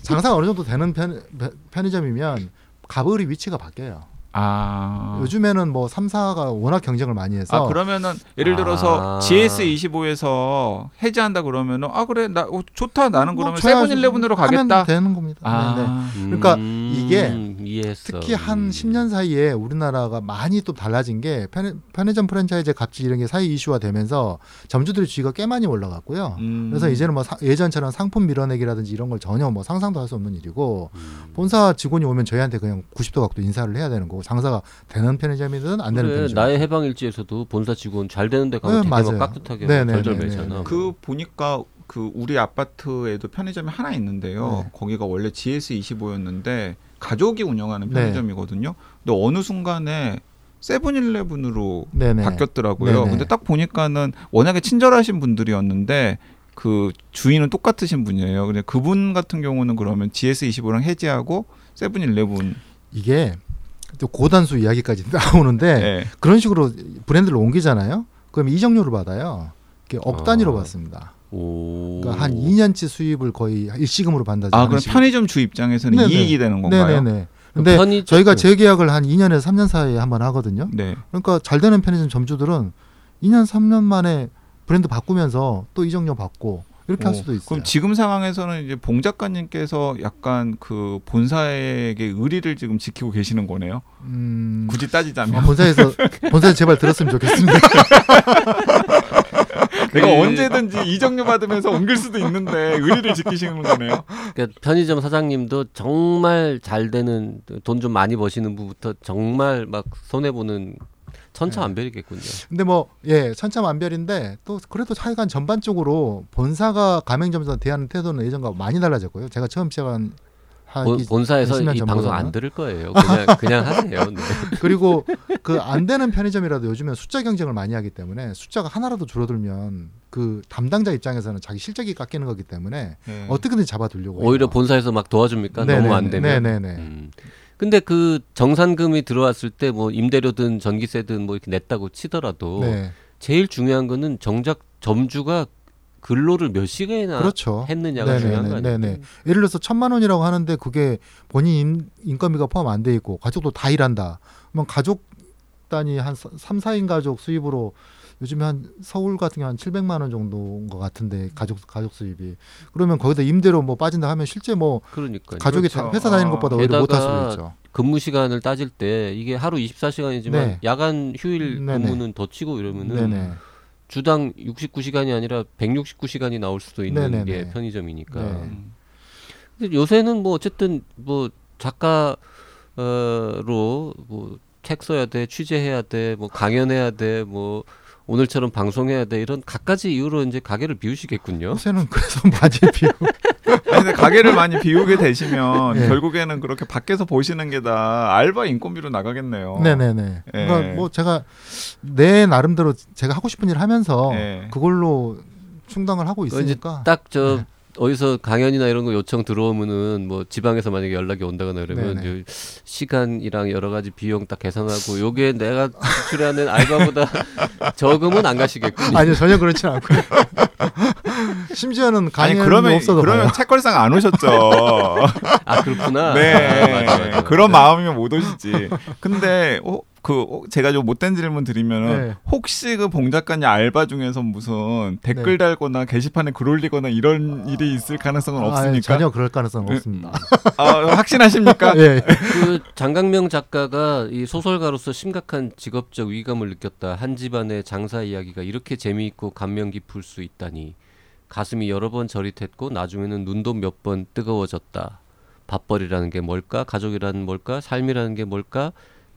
장사가 어느 정도 되는 편, 편의점이면 갑을이 위치가 바뀌어요. 아. 요즘에는 뭐 3사가 워낙 경쟁을 많이 해서 아 그러면은 예를 들어서 아. GS25에서 해지한다 그러면은 아 그래 나 어, 좋다 나는 뭐 그러면 줘야지. 세븐 일레븐으로 하면 가겠다. 되는 겁니다. 네, 네. 아. 그러니까 음, 이게 이해했어. 특히 한 음. 10년 사이에 우리나라가 많이 또 달라진 게 편의, 편의점 프랜차이즈 갑질 이런 게 사회 이슈화 되면서 점주들의 지위가 꽤 많이 올라갔고요. 음. 그래서 이제는 뭐 사- 예전처럼 상품 밀어내기라든지 이런 걸 전혀 뭐 상상도 할 수 없는 일이고 음. 본사 직원이 오면 저희한테 그냥 90도 각도 인사를 해야 되는 거고 장사가 되는 편의점이든 안 되는 그래, 편의점. 나의 해방 일지에서도 본사 직원 잘 되는데 가면 네, 되게. 막 깍듯하게 네, 네, 절절매잖아. 네, 네, 네. 그 보니까 그 우리 아파트에도 편의점이 하나 있는데요. 네. 거기가 원래 GS25였는데 가족이 운영하는 네. 편의점이거든요. 근데 어느 순간에 세븐일레븐으로 네네. 바뀌었더라고요. 네네. 근데 딱 보니까는 워낙에 친절하신 분들이었는데 그 주인은 똑같으신 분이에요. 근데 그분 같은 경우는 그러면 GS25랑 해지하고 세븐일레븐 이게 또 고단수 이야기까지 <laughs> 나오는데 네. 그런 식으로 브랜드를 옮기잖아요. 그럼 이정료를 받아요. 이게 억 단위로 아. 받습니다. 오. 그러니까 한 2년치 수입을 거의 일시금으로 받는다. 아 그럼 편의점 주 입장에서는 네네. 이익이 되는 건가요? 네네네. 근데 편의점- 저희가 재계약을 한 2년에서 3년 사이에 한 번 하거든요. 네. 그러니까 잘 되는 편의점 점주들은 2년 3년 만에 브랜드 바꾸면서 또 이정료 받고 이렇게 할 어, 수도 있어요. 그럼 지금 상황에서는 이제 봉 작가님께서 약간 그 본사에게 의리를 지금 지키고 계시는 거네요. 음, 굳이 아, 따지자면 본사에서 본사에 제발 들었으면 좋겠습니다. <laughs> 내가 그- 언제든지 이정료 받으면서 옮길 수도 있는데 의리를 지키시는 거네요. 그러니까 편의점 사장님도 정말 잘 되는 돈 좀 많이 버시는 분부터 정말 막 손해 보는 천차만별이겠군요. 근데 뭐 예 천차만별인데 또 그래도 하여간 전반적으로 본사가 가맹점사 대하는 태도는 예전과 많이 달라졌고요. 제가 처음 시작한 본, 본사에서 이 방송. 안 들을 거예요. 그냥 <laughs> 그냥 하세요. 네. 그리고 그 안 되는 편의점이라도 요즘엔 숫자 경쟁을 많이 하기 때문에 숫자가 하나라도 줄어들면 그 담당자 입장에서는 자기 실적이 깎이는 거기 때문에 네. 어떻게든 잡아두려고 오히려 해요. 본사에서 막 도와줍니까? 네네네. 너무 안 되면. 네네네. 음. 근데 그 정산금이 들어왔을 때 뭐 임대료든 전기세든 뭐 이렇게 냈다고 치더라도 네 제일 중요한 거는 정작 점주가 근로를 몇 시간이나 그렇죠. 했느냐가 네네네, 중요한 거 아니에요? 네네. 예를 들어서 천만 원이라고 하는데 그게 본인 인, 인 건비가 포함 안 돼 있고 가족도 다 일한다. 그러면 가족 단위 한 3, 4인 가족 수입으로 요즘에 한 서울 같은 경우 한 700만 원 정도인 것 같은데 가족 가족 수입이 그러면 거기다 임대료 뭐 빠진다 하면 실제 뭐 그러니까 가족이 그렇죠. 다 회사 다니는 아, 것보다 오히려 못할 수도 있죠. 근무 시간을 따질 때 이게 하루 24시간이지만 네. 야간 휴일 네네. 근무는 더 치고 이러면은 네네. 주당 69시간이 아니라 169시간이 나올 수도 있는 네네네. 게 편의점이니까. 네. 음. 근데 요새는 뭐 어쨌든 뭐 작가로 뭐 책 써야 돼, 취재해야 돼, 뭐 강연해야 돼, 뭐 오늘처럼 방송해야 돼 이런 갖가지 이유로 이제 가게를 비우시겠군요. 요새는 그래서 많이 비우. 아니, 근데 가게를 많이 비우게 되시면 네. 결국에는 그렇게 밖에서 보시는 게 다 알바 인건비로 나가겠네요. 네네네. 예. 그러니까 뭐 제가 내 나름대로 제가 하고 싶은 일을 하면서 예. 그걸로 충당을 하고 있으니까. 딱저 네. 어디서 강연이나 이런 거 요청 들어오면은 뭐 지방에서 만약에 연락이 온다거나 그러면 시간이랑 여러 가지 비용 딱 계산하고 요게 내가 지출하는 알바보다 <laughs> 적으면 안 가시겠군요. 아니요 전혀 그렇지 않고요. <laughs> 심지어는 아니 강연이 그러면 없어도 그러면 봐요. 책걸상 안 오셨죠. 아 그렇구나. 네, 아, 맞아, 맞아. 그런 마음이면 못 오시지. 근데 어, 그 어, 제가 좀 못된 질문 드리면은 네. 혹시 그 봉 작가님 알바 중에서 무슨 댓글 네. 달거나 게시판에 글 올리거나 이런 일이 있을 가능성은 아, 없습니까? 전혀 그럴 가능성은 네. 없습니다. 아, 확신하십니까? <laughs> 예. 그 장강명 작가가 이 소설가로서 심각한 직업적 위감을 느꼈다. 한 집안의 장사 이야기가 이렇게 재미있고 감명 깊을 수 있다니. 가슴이 여러 번 저릿했고 나중에는 눈도 몇 번 뜨거워졌다. 밥벌이라는 게 뭘까? 가족이라는 뭘까? 삶이라는 게 뭘까?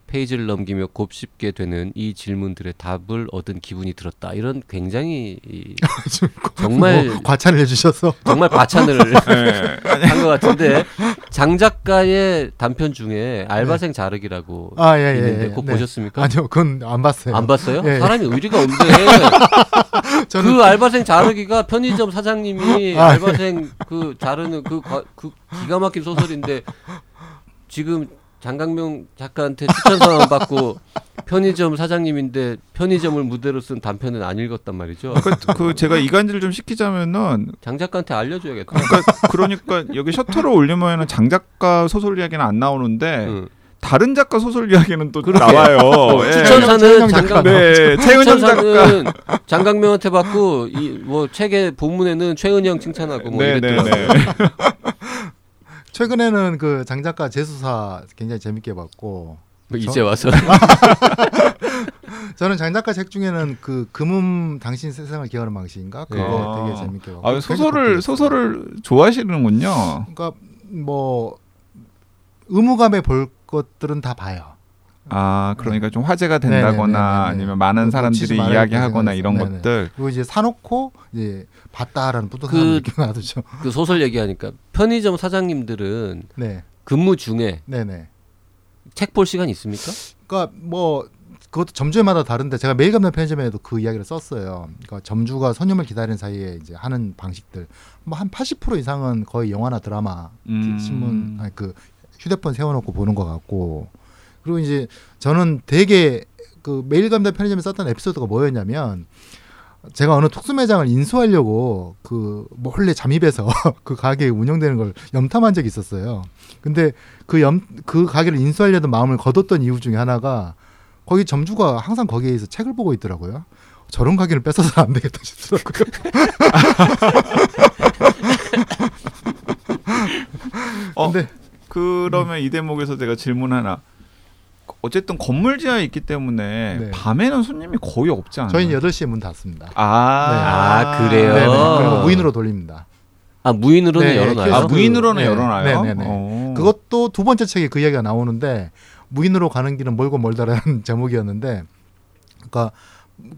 페이지를 넘기며 곱씹게 되는 이 질문들의 답을 얻은 기분이 들었다. 이런 굉장히 이 <laughs> 정말 뭐 과찬을 해주셔서 정말 과찬을 네. <laughs> 아니, 한것 같은데 장 작가의 단편 중에 알바생 자르기라고 아, 예, 예, 있는데 예. 그거 네. 보셨습니까? 아니요, 그건 안 봤어요. 안 봤어요? 예, 예. 사람이 의리가 없네. <laughs> 저는 그 알바생 자르기가 편의점 사장님이 아, 알바생 그 자르는 그, 과- 그 기가 막힌 소설인데 지금 장강명 작가한테 추천서만 받고 <laughs> 편의점 사장님인데 편의점을 무대로 쓴 단편은 안 읽었단 말이죠. 그, 그 제가 이간질 좀 시키자면은 장 작가한테 알려줘야겠다. 그러니까 그러니까 여기 셔터를 올리면은 장 작가 소설 이야기는 안 나오는데 응. 다른 작가 소설 이야기는 또 그러게. 나와요. 어, 예. 추천사는 최은영 장강 작가. 네, 최은영 작가. 추천사는 장강명한테 받고 이 뭐 책의 본문에는 최은영 칭찬하고 뭐 네, 네, 이랬더라고요. 네. 최근에는 그 장작가 재수사 굉장히 재밌게 봤고 뭐 이제 와서 <laughs> 저는 장작가 책 중에는 그 금음 당신 세상을 기억하는 방식인가 그거 네. 되게 아. 재밌게 봤고 아, 소설을 소설을 좋아하시는군요. 그러니까 뭐 의무감에 볼 것들은 다 봐요. 아, 그러니까 좀 화제가 된다거나 네네네네네. 아니면 많은 뭐 사람들이 이야기하거나 될 이런 네네. 것들. 그리고 이제 사놓고 이제 봤다라는 뿌듯한 그- 느낌 나두죠. 그 소설 얘기하니까 편의점 사장님들은 네, 근무 중에 네, 네. 책 볼 시간 있습니까? 그러니까 뭐 그것도 점주마다 다른데 제가 매일 감는 편의점에도 그 이야기를 썼어요. 그러니까 점주가 손님을 기다리는 사이에 이제 하는 방식들 뭐 한 80% 이상은 거의 영화나 드라마, 음. 신문, 아니 그 휴대폰 세워놓고 보는 것 같고 그리고 이제 저는 되게 그 매일 감는 편의점에 썼던 에피소드가 뭐였냐면 제가 어느 특수 매장을 인수하려고 그 몰래 잠입해서 <laughs> 그 가게 운영되는 걸 염탐한 적이 있었어요. 근데 그 염 그 가게를 인수하려던 마음을 거뒀던 이유 중에 하나가 거기 점주가 항상 거기에서 책을 보고 있더라고요. 저런 가게를 뺏어서 안 되겠다 싶더라고요. <laughs> 어, 근데 그러면 이 대목에서 제가 질문 하나. 어쨌든 건물 지하에 있기 때문에 네. 밤에는 손님이 거의 없지 않아요? 저희는 8시에 문 닫습니다. 아, 아, 그래요? 네네. 어. 그리고 무인으로 돌립니다. 아 무인으로는 네, 열어놔요. 아. 무인으로는 네. 열어놔요. 네네네. 어. 그것도 두 번째 책에 그 이야기가 나오는데 무인으로 가는 길은 멀고 멀다라는 <laughs> 제목이었는데 그러니까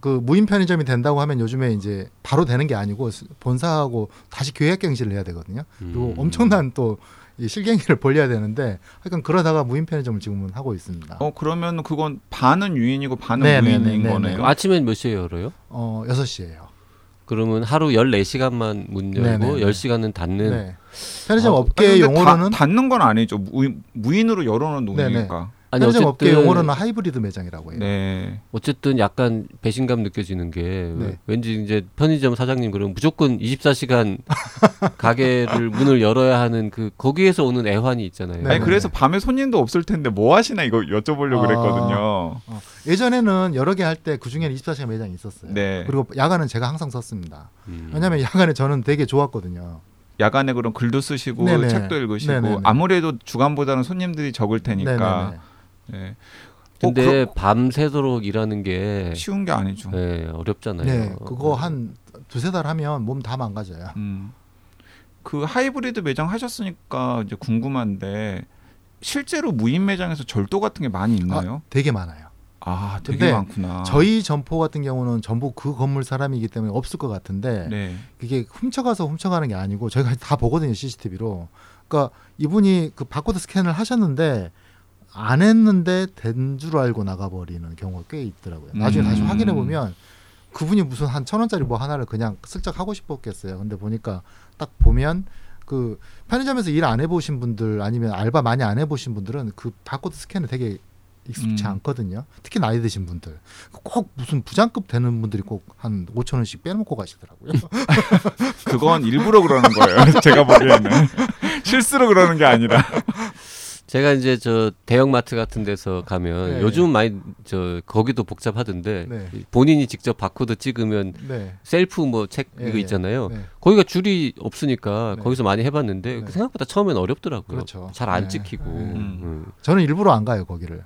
그 무인 편의점이 된다고 하면 요즘에 이제 바로 되는 게 아니고 스- 본사하고 다시 계획 갱신을 해야 되거든요. 그리고 음. 엄청난 또 이 실갱이를 벌려야 되는데 하여간 그러다가 무인 편의점을 지금은 하고 있습니다. 어 그러면 그건 반은 유인이고 반은 네네네네네. 무인인 거네요. 그 아침엔 몇 시에 열어요? 어, 6시에요. 그러면 하루 14시간만 문 열고 네네네. 10시간은 닫는 네. 편의점 아, 업계 용어로는 다, 닫는 건 아니죠. 무인, 무인으로 열어 놓은 동네니까. 아니 편의점 어쨌든 업계 용어로는 하이브리드 매장이라고 해요. 네. 어쨌든 약간 배신감 느껴지는 게 네. 왠지 이제 편의점 사장님 그러면 무조건 24시간 <laughs> 가게를 문을 열어야 하는 그 거기에서 오는 애환이 있잖아요. 네, 아니 네. 그래서 밤에 손님도 없을 텐데 뭐 하시나 이거 여쭤보려고 아. 그랬거든요. 어, 예전에는 여러 개 할 때 그 중에는 24시간 매장이 있었어요. 네. 그리고 야간은 제가 항상 썼습니다. 음. 왜냐하면 야간에 저는 되게 좋았거든요. 야간에 그럼 글도 쓰시고 네네. 책도 읽으시고 네네네. 아무래도 주간보다는 손님들이 적을 테니까. 네네네. 네. 근데 어, 밤새도록 일하는 게 쉬운 게 아니죠. 네, 어렵잖아요. 네, 그거 한 두세 달 하면 몸 다 망가져요. 음. 그 하이브리드 매장 하셨으니까 이제 궁금한데 실제로 무인 매장에서 절도 같은 게 많이 있나요? 되게 많아요. 아, 되게 많구나. 저희 점포 같은 경우는 전부 그 건물 사람이기 때문에 없을 것 같은데 네. 그게 훔쳐가서 훔쳐가는 게 아니고 저희가 다 보거든요 CCTV로. 그러니까 이분이 그 바코드 스캔을 하셨는데 안 했는데 된 줄 알고 나가버리는 경우가 꽤 있더라고요. 나중에 다시 음. 확인해 보면 그분이 무슨 한 천 원짜리 뭐 하나를 그냥 슬쩍 하고 싶었겠어요. 근데 보니까 딱 보면 그 편의점에서 일 안 해보신 분들 아니면 알바 많이 안 해보신 분들은 그 바코드 스캔을 되게 익숙치 음. 않거든요. 특히 나이 드신 분들 꼭 무슨 부장급 되는 분들이 꼭 한 5천 원씩 빼놓고 가시더라고요. <laughs> 그건 일부러 그러는 거예요. 제가 보기에는 실수로 그러는 게 아니라. <laughs> 제가 이제 저 대형마트 같은 데서 가면 네. 요즘 많이 저 거기도 복잡하던데 네. 본인이 직접 바코드 찍으면 네. 셀프 뭐 체크 예, 이거 예. 있잖아요. 네. 거기가 줄이 없으니까 네. 거기서 많이 해봤는데 네. 생각보다 처음엔 어렵더라고요. 그렇죠. 잘안 네. 찍히고. 네. 음. 음. 저는 일부러 안 가요 거기를.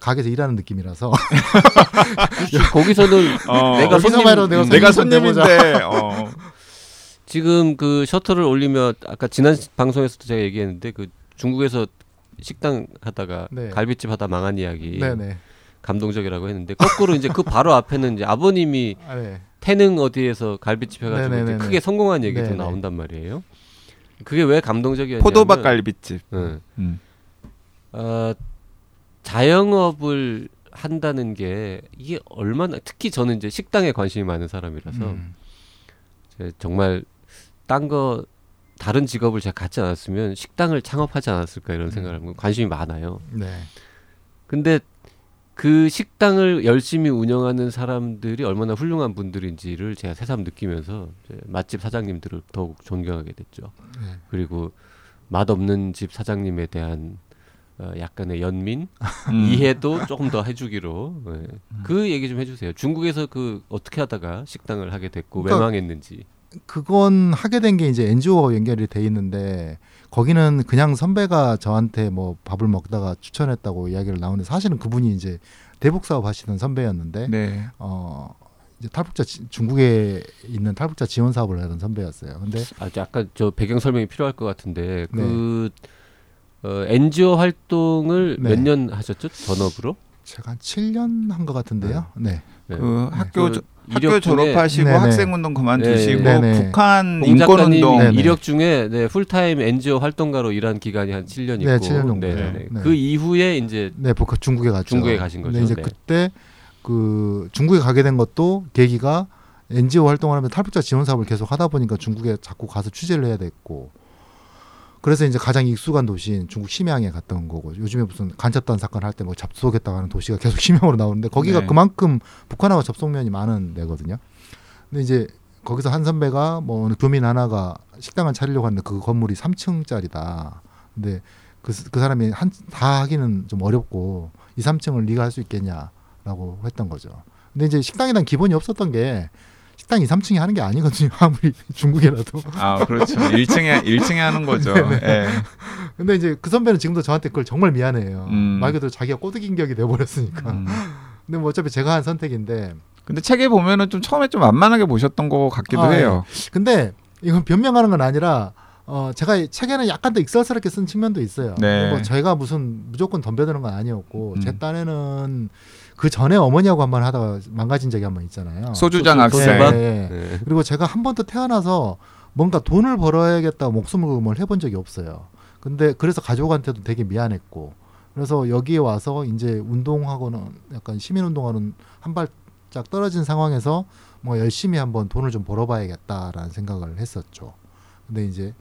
가게에서 일하는 느낌이라서 <laughs> 거기서는 어, 내가 여기서 손님 내가 음. 내가 손님인데 어. 지금 그 셔터를 올리면 아까 지난 방송에서도 제가 얘기했는데 그 중국에서 식당 하다가 네. 갈비집 하다 망한 이야기 네네. 감동적이라고 했는데 거꾸로 이제 그 바로 앞에는 이제 아버님이 <laughs> 아, 네. 태능 어디에서 갈비집 해가지고. 크게 성공한 얘기도 네네. 나온단 말이에요. 그게 왜 감동적이었냐면 포도밭 갈비집. 응. 음. 어, 자영업을 한다는 게 이게 얼마나 특히 저는 이제 식당에 관심이 많은 사람이라서 음. 정말 딴 거 다른 직업을 제가 갖지 않았으면 식당을 창업하지 않았을까 이런 생각을 하면 관심이 많아요. 네. 근데 그 식당을 열심히 운영하는 사람들이 얼마나 훌륭한 분들인지를 제가 새삼 느끼면서 맛집 사장님들을 더욱 존경하게 됐죠. 네. 그리고 맛없는 집 사장님에 대한 어, 약간의 연민 <laughs> 음. 이해도 조금 더 해주기로 예. 그 얘기 좀 해주세요. 중국에서 그 어떻게 하다가 식당을 하게 됐고 왜 그러니까 망했는지. 그건 하게 된 게 이제 NGO와 연결이 돼 있는데 거기는 그냥 선배가 저한테 뭐 밥을 먹다가 추천했다고 이야기를 나오는데 사실은 그분이 이제 대북 사업 하시던 선배였는데 네. 어 이제 탈북자 지- 중국에 있는 탈북자 지원 사업을 하던 선배였어요. 근데 아 약간 저 배경 설명이 필요할 것 같은데 네. 그 어, NGO 활동을 네. 몇년 하셨죠? 전업으로? 제가 한 7년 한 것 같은데요. 네. 네. 그 학교 그 저- 학교 졸업하시고 네네. 학생운동 그만두시고 네, 네. 북한 봉 작가님이 인권운동 네네. 이력 중에 네, 풀타임 NGO 활동가로 일한 기간이 한 7년 있고 네, 7년 정도. 네네네. 네. 그 이후에 이제 네, 북한 중국에 갔죠. 중국에 가신 거죠. 근데 이제 네. 그때 그 중국에 가게 된 것도 계기가 NGO 활동을 하면서 탈북자 지원 사업을 계속 하다 보니까 중국에 자꾸 가서 취재를 해야 됐고 그래서 이제 가장 익숙한 도시인 중국 심양에 갔던 거고 요즘에 무슨 간첩단 사건 할 때뭐 접속했다고 하는 도시가 계속 <laughs> 심양으로 나오는데 거기가 네. 그만큼 북한하고 접속면이 많은 데거든요. 근데 이제 거기서 한 선배가 뭐 어느 교민 하나가 식당을 차리려고 하는데 그 건물이 3층짜리다. 근데 그, 그 사람이 한 다 하기는 좀 어렵고 2, 3층을 네가 할 수 있겠냐라고 했던 거죠. 근데 이제 식당에 대한 기본이 없었던 게 식당 2, 3층이 하는 게 아니거든요. <laughs> 아무리 중국이라도. 아 그렇죠 1층에 1층에 하는 거죠 <laughs> 예. 근데 이제 그 선배는 지금도 저한테 그걸 정말 미안해요. 음. 말 그대로 자기가 꼬드긴 격이 돼 버렸으니까. 음. 근데 뭐 어차피 제가 한 선택인데. 근데 책에 보면은 좀 처음에 좀 만만하게 보셨던 것 같기도 아, 해요 근데 이건 변명하는 건 아니라 어 제가 책에는 약간 더 익살스럽게 쓴 측면도 있어요. 네. 뭐 제가 무슨 무조건 덤벼드는 건 아니었고 음. 제 딴에는 그 전에 어머니하고 한 번 하다가 망가진 적이 한 번 있잖아요. 소주장 소주- 학생 소주방? 네. 네. 그리고 제가 한 번도 태어나서 뭔가 돈을 벌어야겠다 목숨을 걸고 해본 적이 없어요. 근데 그래서 가족한테도 되게 미안했고 그래서 여기에 와서 이제 운동하고는 약간 시민 운동하는 한 발짝 떨어진 상황에서 뭐 열심히 한번 돈을 좀 벌어봐야겠다라는 생각을 했었죠. 근데 이제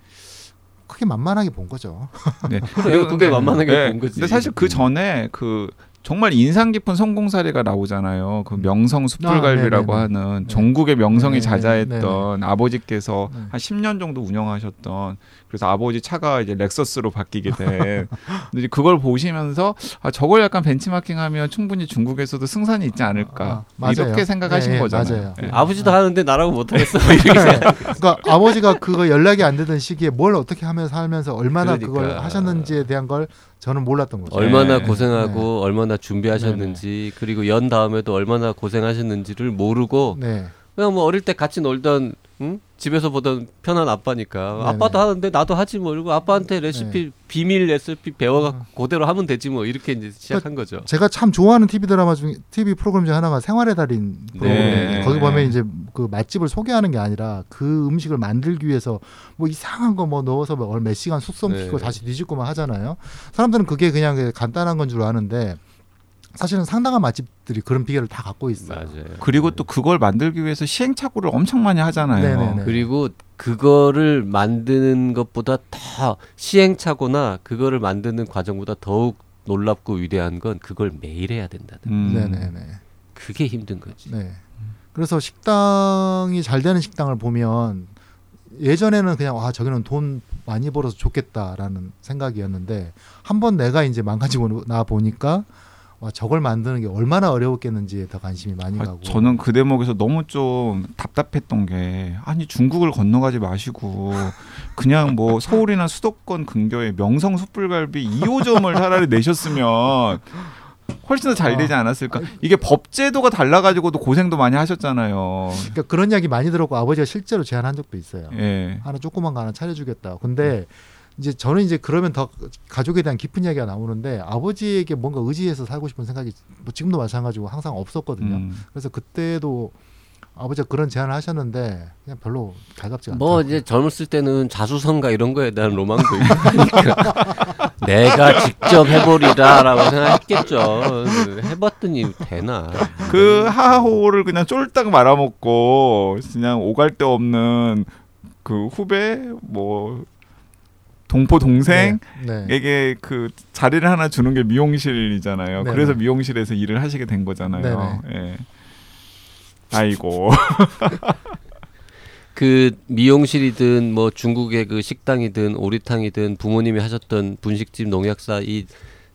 크게 만만하게 본 거죠. 네. <laughs> 그래요. 그게 만만하게 네. 본 거지. 근데 사실 그 전에 그 정말 인상 깊은 성공 사례가 나오잖아요. 그 명성 숯불갈비라고 아. 하는 네. 전국의 명성이 네네. 자자했던 아버지께서 네. 한 10년 정도 운영하셨던 그래서 아버지 차가 이제 렉서스로 바뀌게 된. <laughs> 근데 이제 그걸 보시면서 아 저걸 약간 벤치마킹하면 충분히 중국에서도 승산이 있지 않을까 아, 맞아요. 이렇게 생각하신 네, 거잖아요. 맞아요. 네. 아버지도 하는데 나라고 못하겠어. <laughs> 그러니까 아버지가 그거 연락이 안 되던 시기에 뭘 어떻게 하면서 살면서 얼마나 그걸 그러니까. 하셨는지에 대한 걸 저는 몰랐던 거죠. 얼마나 네. 고생하고 얼마나 준비하셨는지 그리고 연 다음에도 얼마나 고생하셨는지를 모르고 네. 그냥 뭐 어릴 때 같이 놀던 응? 집에서 보던 편한 아빠니까 네네. 아빠도 하는데 나도 하지 뭐 이러고 아빠한테 레시피 비밀 레시피 배워갖고 그대로 하면 되지 뭐 이렇게 이제 시작한 거죠. 제가 참 좋아하는 TV 드라마 중 TV 프로그램 중 하나가 생활의 달인 프로그램인데 네. 거기 보면 이제 그 맛집을 소개하는 게 아니라 그 음식을 만들기 위해서 뭐 이상한 거 뭐 넣어서 뭐몇 시간 숙성시키고 네. 다시 뒤집고 만 하잖아요. 사람들은 그게 그냥 간단한 건 줄 아는데 사실은 상당한 맛집들이 그런 비결을 다 갖고 있어요. 맞아요. 그리고 또 그걸 만들기 위해서 시행착오를 엄청 많이 하잖아요. 네네네. 그리고 그거를 만드는 것보다 더 시행착오나 그거를 만드는 과정보다 더욱 놀랍고 위대한 건 그걸 매일 해야 된다는. 음. 네네네. 그게 힘든 거지. 네. 그래서 식당이 잘 되는 식당을 보면 예전에는 그냥 와 저기는 돈 많이 벌어서 좋겠다라는 생각이었는데 한 번 내가 이제 망가지고 나 보니까 와 저걸 만드는 게 얼마나 어려웠겠는지에 더 관심이 많이 아, 가고 저는 그 대목에서 너무 좀 답답했던 게 아니 중국을 건너가지 마시고 그냥 뭐 서울이나 수도권 근교에 명성 숯불갈비 2호점을 차라리 내셨으면 훨씬 더잘 아. 되지 않았을까? 이게 법제도가 달라가지고도 고생도 많이 하셨잖아요. 그러니까 그런 이야기 많이 들었고 아버지가 실제로 제안한 적도 있어요. 예. 하나 조그만 거 하나 차려주겠다. 근데 이제 저는 이제 그러면 더 가족에 대한 깊은 이야기가 나오는데 아버지에게 뭔가 의지해서 살고 싶은 생각이 뭐 지금도 마찬가지고 항상 없었거든요. 음. 그래서 그때도 아버지가 그런 제안을 하셨는데 그냥 별로 달갑지가 않다. 뭐 이제 젊었을 때는 자수성가 이런 거에 대한 로망도 있으니까 <laughs> 내가 직접 해보리라라고 생각했겠죠. 해봤더니 되나? 그 하하호를 그냥 쫄딱 말아먹고 그냥 오갈 데 없는 그 후배 뭐 동포 동생에게 네. 네. 그 자리를 하나 주는 게 미용실이잖아요. 그래서 미용실에서 일을 하시게 된 거잖아요. 예. 아이고. <laughs> 그 미용실이든 뭐 중국의 그 식당이든 오리탕이든 부모님이 하셨던 분식집 농약사 이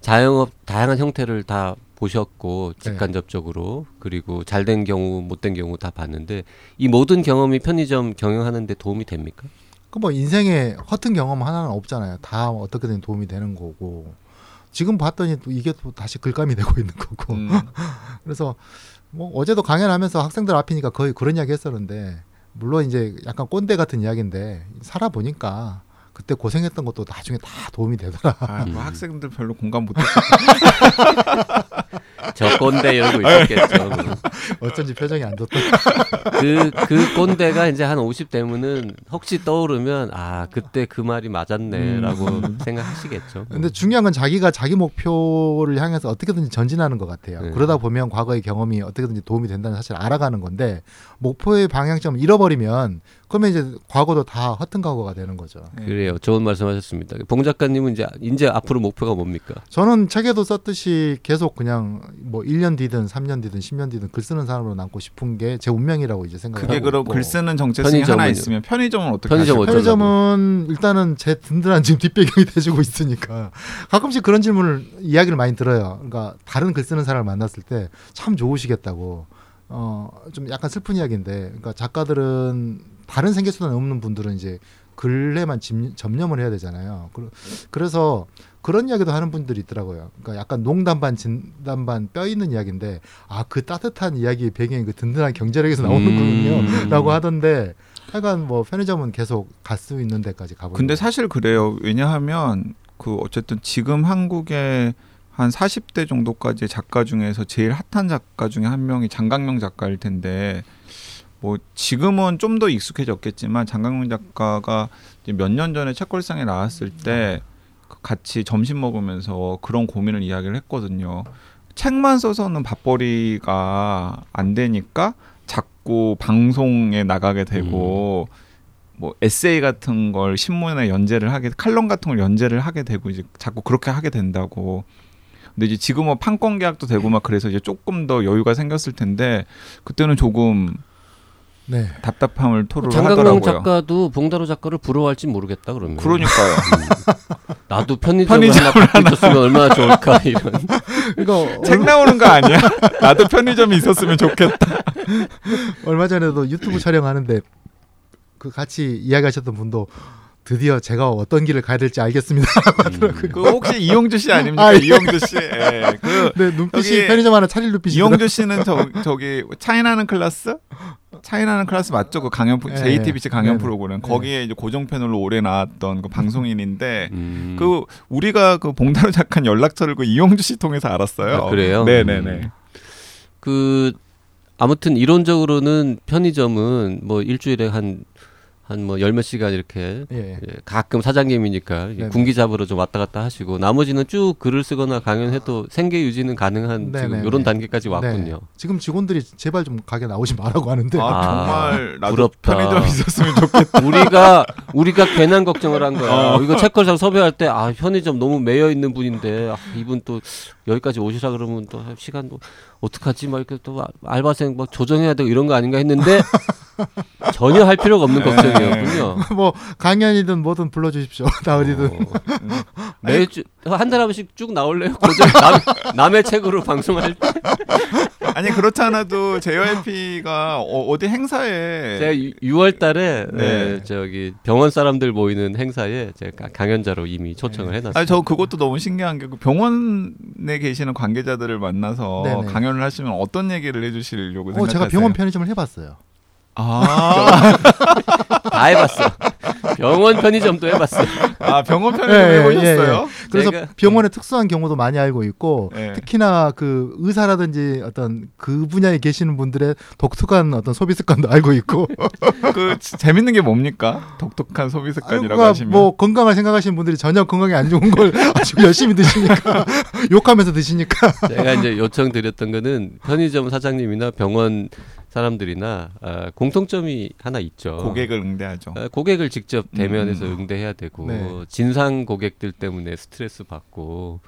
자영업 다양한 형태를 다 보셨고 네. 직간접적으로 그리고 잘 된 경우 못 된 경우 다 봤는데 이 모든 경험이 편의점 경영하는 데 도움이 됩니까? 그 뭐 인생에 허튼 경험 하나는 없잖아요. 다 어떻게든 도움이 되는 거고. 지금 봤더니 또 이게 또 다시 글감이 되고 <laughs> 있는 거고. 음. <laughs> 그래서 뭐 어제도 강연하면서 학생들 앞이니까 거의 그런 이야기 했었는데 물론 이제 약간 꼰대 같은 이야기인데 살아 보니까 그때 고생했던 것도 나중에 다 도움이 되더라. 아, 뭐 음. <laughs> 학생들 별로 공감 못했 저 꼰대 이러고 있었겠죠. <laughs> 어쩐지 표정이 안 좋다. 그, 그 꼰대가 이제 한 50 되면은 혹시 떠오르면 아, 그때 그 말이 맞았네 라고 생각하시겠죠. 근데 중요한 건 자기가 자기 목표를 향해서 어떻게든지 전진하는 것 같아요. 네. 그러다 보면 과거의 경험이 어떻게든지 도움이 된다는 사실을 알아가는 건데 목표의 방향점을 잃어버리면 그러면 이제 과거도 다 허튼 과거가 되는 거죠. 그래요. 좋은 말씀하셨습니다. 봉 작가님은 이제 이제 앞으로 목표가 뭡니까? 저는 책에도 썼듯이 계속 그냥 뭐 1년 뒤든 3년 뒤든 10년 뒤든 글 쓰는 사람으로 남고 싶은 게 제 운명이라고 이제 생각을 그게 그럼. 글 쓰는 정체성이 하나 편의점은요? 있으면 편의점은 어떻게 편의점? 어쩌려고? 편의점은 일단은 제 든든한 지금 뒷배경이 <laughs> 돼주고 있으니까 가끔씩 그런 질문을 이야기를 많이 들어요. 그러니까 다른 글 쓰는 사람을 만났을 때 참 좋으시겠다고 어 좀 약간 슬픈 이야기인데 그러니까 작가들은 다른 생계 수단 없는 분들은 이제 집- 접념을 해야 되잖아요. 그- 그래서 그런 이야기도 하는 분들이 있더라고요. 그러니까 약간 농담 반 진담 반뼈 있는 이야기인데 아 그 따뜻한 이야기의 배경이 그 든든한 경제력에서 나오는 음. <laughs> 하던데 하여간 뭐 편의점은 계속 갈 수 있는 데까지 가보는 근데. 사실 그래요. 왜냐하면 그 어쨌든 지금 한국의 한 40대 정도까지의 작가 중에서 제일 핫한 작가 중에 한 명이 장강명 작가일 텐데 뭐 지금은 좀 더 익숙해졌겠지만 장강명 작가가 몇 년 전에 책걸상에 나왔을 때그 같이 점심 먹으면서 그런 고민을 이야기를 했거든요. 책만 써서는 밥벌이가 안 되니까 자꾸 방송에 나가게 되고 뭐 에세이 같은 걸 신문에 연재를 하게 칼럼 같은 걸 연재를 하게 되고 이제 자꾸 그렇게 하게 된다고. 근데 이제 지금은 판권 계약도 되고 막 그래서 이제 조금 더 여유가 생겼을 텐데 그때는 조금 네. 답답함을 토로를 장강명 하더라고요. 작가도 봉다로 작가를 부러워할지 모르겠다 그러면. 그러니까요. 나도 편의점을 편의점을 하나 갖고 있었으면 얼마나 좋을까 이런. 그러니까 책 나오는 거 아니야? 나도 편의점이 있었으면 좋겠다. 얼마 전에도 유튜브 촬영하는데 그 같이 이야기하셨던 분도 드디어 제가 어떤 길을 가야 될지 알겠습니다. <laughs> 음. 그 혹시 이용주 씨 아닙니까? 아, 예. 이용주 씨. 예. 그 네, 눈빛이 편의점 하나 차릴 눈빛이 이용주 씨는 저, 저기 차이나는 클래스? 차이나는 클래스 맞죠? 그 강연 프로- 예, JTBC 강연 네네. 프로그램 네. 거기에 이제 고정 패널로 오래 나왔던 그 방송인인데 음. 그 우리가 그 봉다루 작가 연락처를 그 이용주 씨 통해서 알았어요. 아, 그래요? 네네네. 음. 그 아무튼 이론적으로는 편의점은 뭐 일주일에 한 한 뭐 열 몇 시간 이렇게 예. 예, 가끔 사장님이니까 네네. 군기 잡으러 좀 왔다 갔다 하시고 나머지는 쭉 글을 쓰거나 강연해도 생계 유지는 가능한 지금 네네네. 이런 단계까지 왔군요. 네. 지금 직원들이 제발 좀 가게 나오지 말라고 하는데 아, 아, 정말 나도 부럽다. 편의점 있었으면 좋겠다. 우리가 우리가 괜한 걱정을 한 거야. 어. 이거 책걸상 섭외할 때 아 편의점 너무 매여 있는 분인데 아, 이분 또 여기까지 오시라 그러면 또 시간도 어떡하지 막 이렇게 또 아- 알바생 막 조정해야 되고 이런 거 아닌가 했는데 <laughs> 전혀 할 필요가 없는 걱정 이었군요. 뭐 강연이든 뭐든 불러주십시오. <laughs> 다 어디든. 어. 매주 한 달에 한 번씩 쭉 나올래요? 고정 남, 남의 책으로 <laughs> 방송할 때 아니 그렇지 않아도 JYP가 어, 디 행사에 제가 6월 달에 네. 네, 저기 병원 사람들 모이는 행사에 제가 강연자로 이미 초청을 해놨어요. 아니 저 그것도 너무 신기한 게그 병원에 계시는 관계자들을 만나서 네네. 강연을 하시면 어떤 얘기를 해주시려고 어, 생각하세요? 제가 병원 편의점을 해봤어요. 아, 다 해봤어. 병원 편의점도 해봤어. 아 병원 편의점 예, 예, 해보셨어요? 그래서 제가- 병원의 특수한 경우도 많이 알고 있고 네. 특히나 그 의사라든지 어떤 그 분야에 계시는 분들의 독특한 어떤 소비 습관도 알고 있고 <laughs> 그 지- 재밌는 게 뭡니까? 독특한 소비 습관이라고 하시면 뭐 건강을 생각하시는 분들이 전혀 건강에 안 좋은 걸 <laughs> 아주 열심히 드시니까 <laughs> 욕하면서 드시니까 제가 이제 요청 드렸던 거는 편의점 사장님이나 병원 사람들이나 아, 공통점이 하나 있죠. 고객을 응대하죠. 아, 고객을 직접 대면해서 음. 응대해야 되고 네. 진상 고객들 때문에 스트레스 받고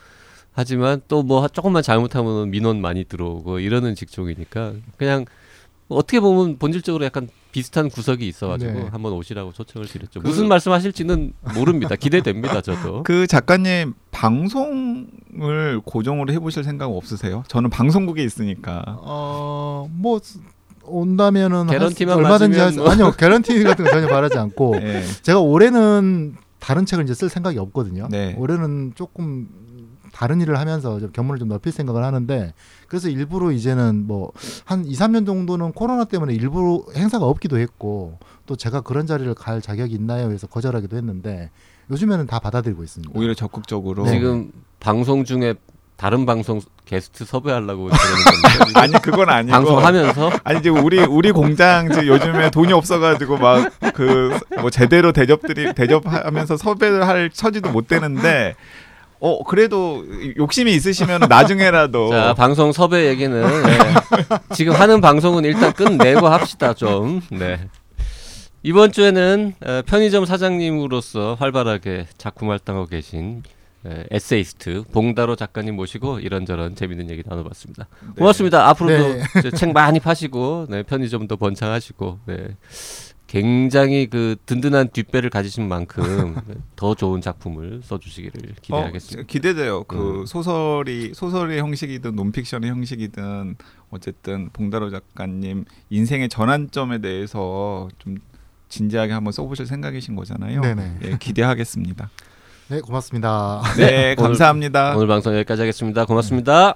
하지만 또 뭐 조금만 잘못하면 민원 많이 들어오고 이러는 직종이니까 그냥 뭐 어떻게 보면 본질적으로 약간 비슷한 구석이 있어가지고 네. 한번 오시라고 초청을 드렸죠. 그- 무슨 말씀하실지는 모릅니다. 기대됩니다. 저도. <laughs> 그 작가님 방송을 고정으로 해보실 생각 없으세요? 저는 방송국에 있으니까 어뭐 온다면은 개런티만 얼마든지 할 수, 뭐. 아니요 개런티 같은 거 전혀 바라지 않고 <laughs> 네. 제가 올해는 다른 책을 이제 쓸 생각이 없거든요. 네. 올해는 조금 다른 일을 하면서 좀 견문을 좀 넓힐 생각을 하는데 그래서 일부러 이제는 뭐 한 2, 3년 정도는 코로나 때문에 일부러 행사가 없기도 했고 또 제가 그런 자리를 갈 자격이 있나요? 해서 거절하기도 했는데 요즘에는 다 받아들이고 있습니다. 오히려 적극적으로 네. 지금 방송 중에 다른 방송 게스트 섭외하려고 그러는 건데 <laughs> 아니 그건 아니고 방송하면서 <laughs> 아니 지금 우리 우리 공장 지금 요즘에 돈이 없어가지고 막 그 뭐 제대로 대접들이 대접하면서 섭외를 할 처지도 못 되는데 어 그래도 욕심이 있으시면 나중에라도 <laughs> 자 방송 섭외 얘기는 네. 지금 하는 방송은 일단 끝내고 합시다 좀. 네. 이번 주에는 어, 편의점 사장님으로서 활발하게 작품 활동하고 계신 에, 에세이스트 봉다로 작가님 모시고 이런저런 재밌는 얘기 나눠봤습니다. 고맙습니다. 앞으로도 네. <laughs> 책 많이 파시고 네, 편의점도 번창하시고 네. 굉장히 그 든든한 뒷배를 가지신 만큼 <laughs> 더 좋은 작품을 써주시기를 기대하겠습니다. 어, 기대돼요. 그 음. 소설이 소설의 형식이든 논픽션의 형식이든 어쨌든 봉다로 작가님 인생의 전환점에 대해서 좀 진지하게 한번 써보실 생각이신 거잖아요. 네네. 예, 기대하겠습니다. <laughs> 네, 고맙습니다. 네, 오늘- 감사합니다. 오늘 방송 여기까지 하겠습니다. 고맙습니다.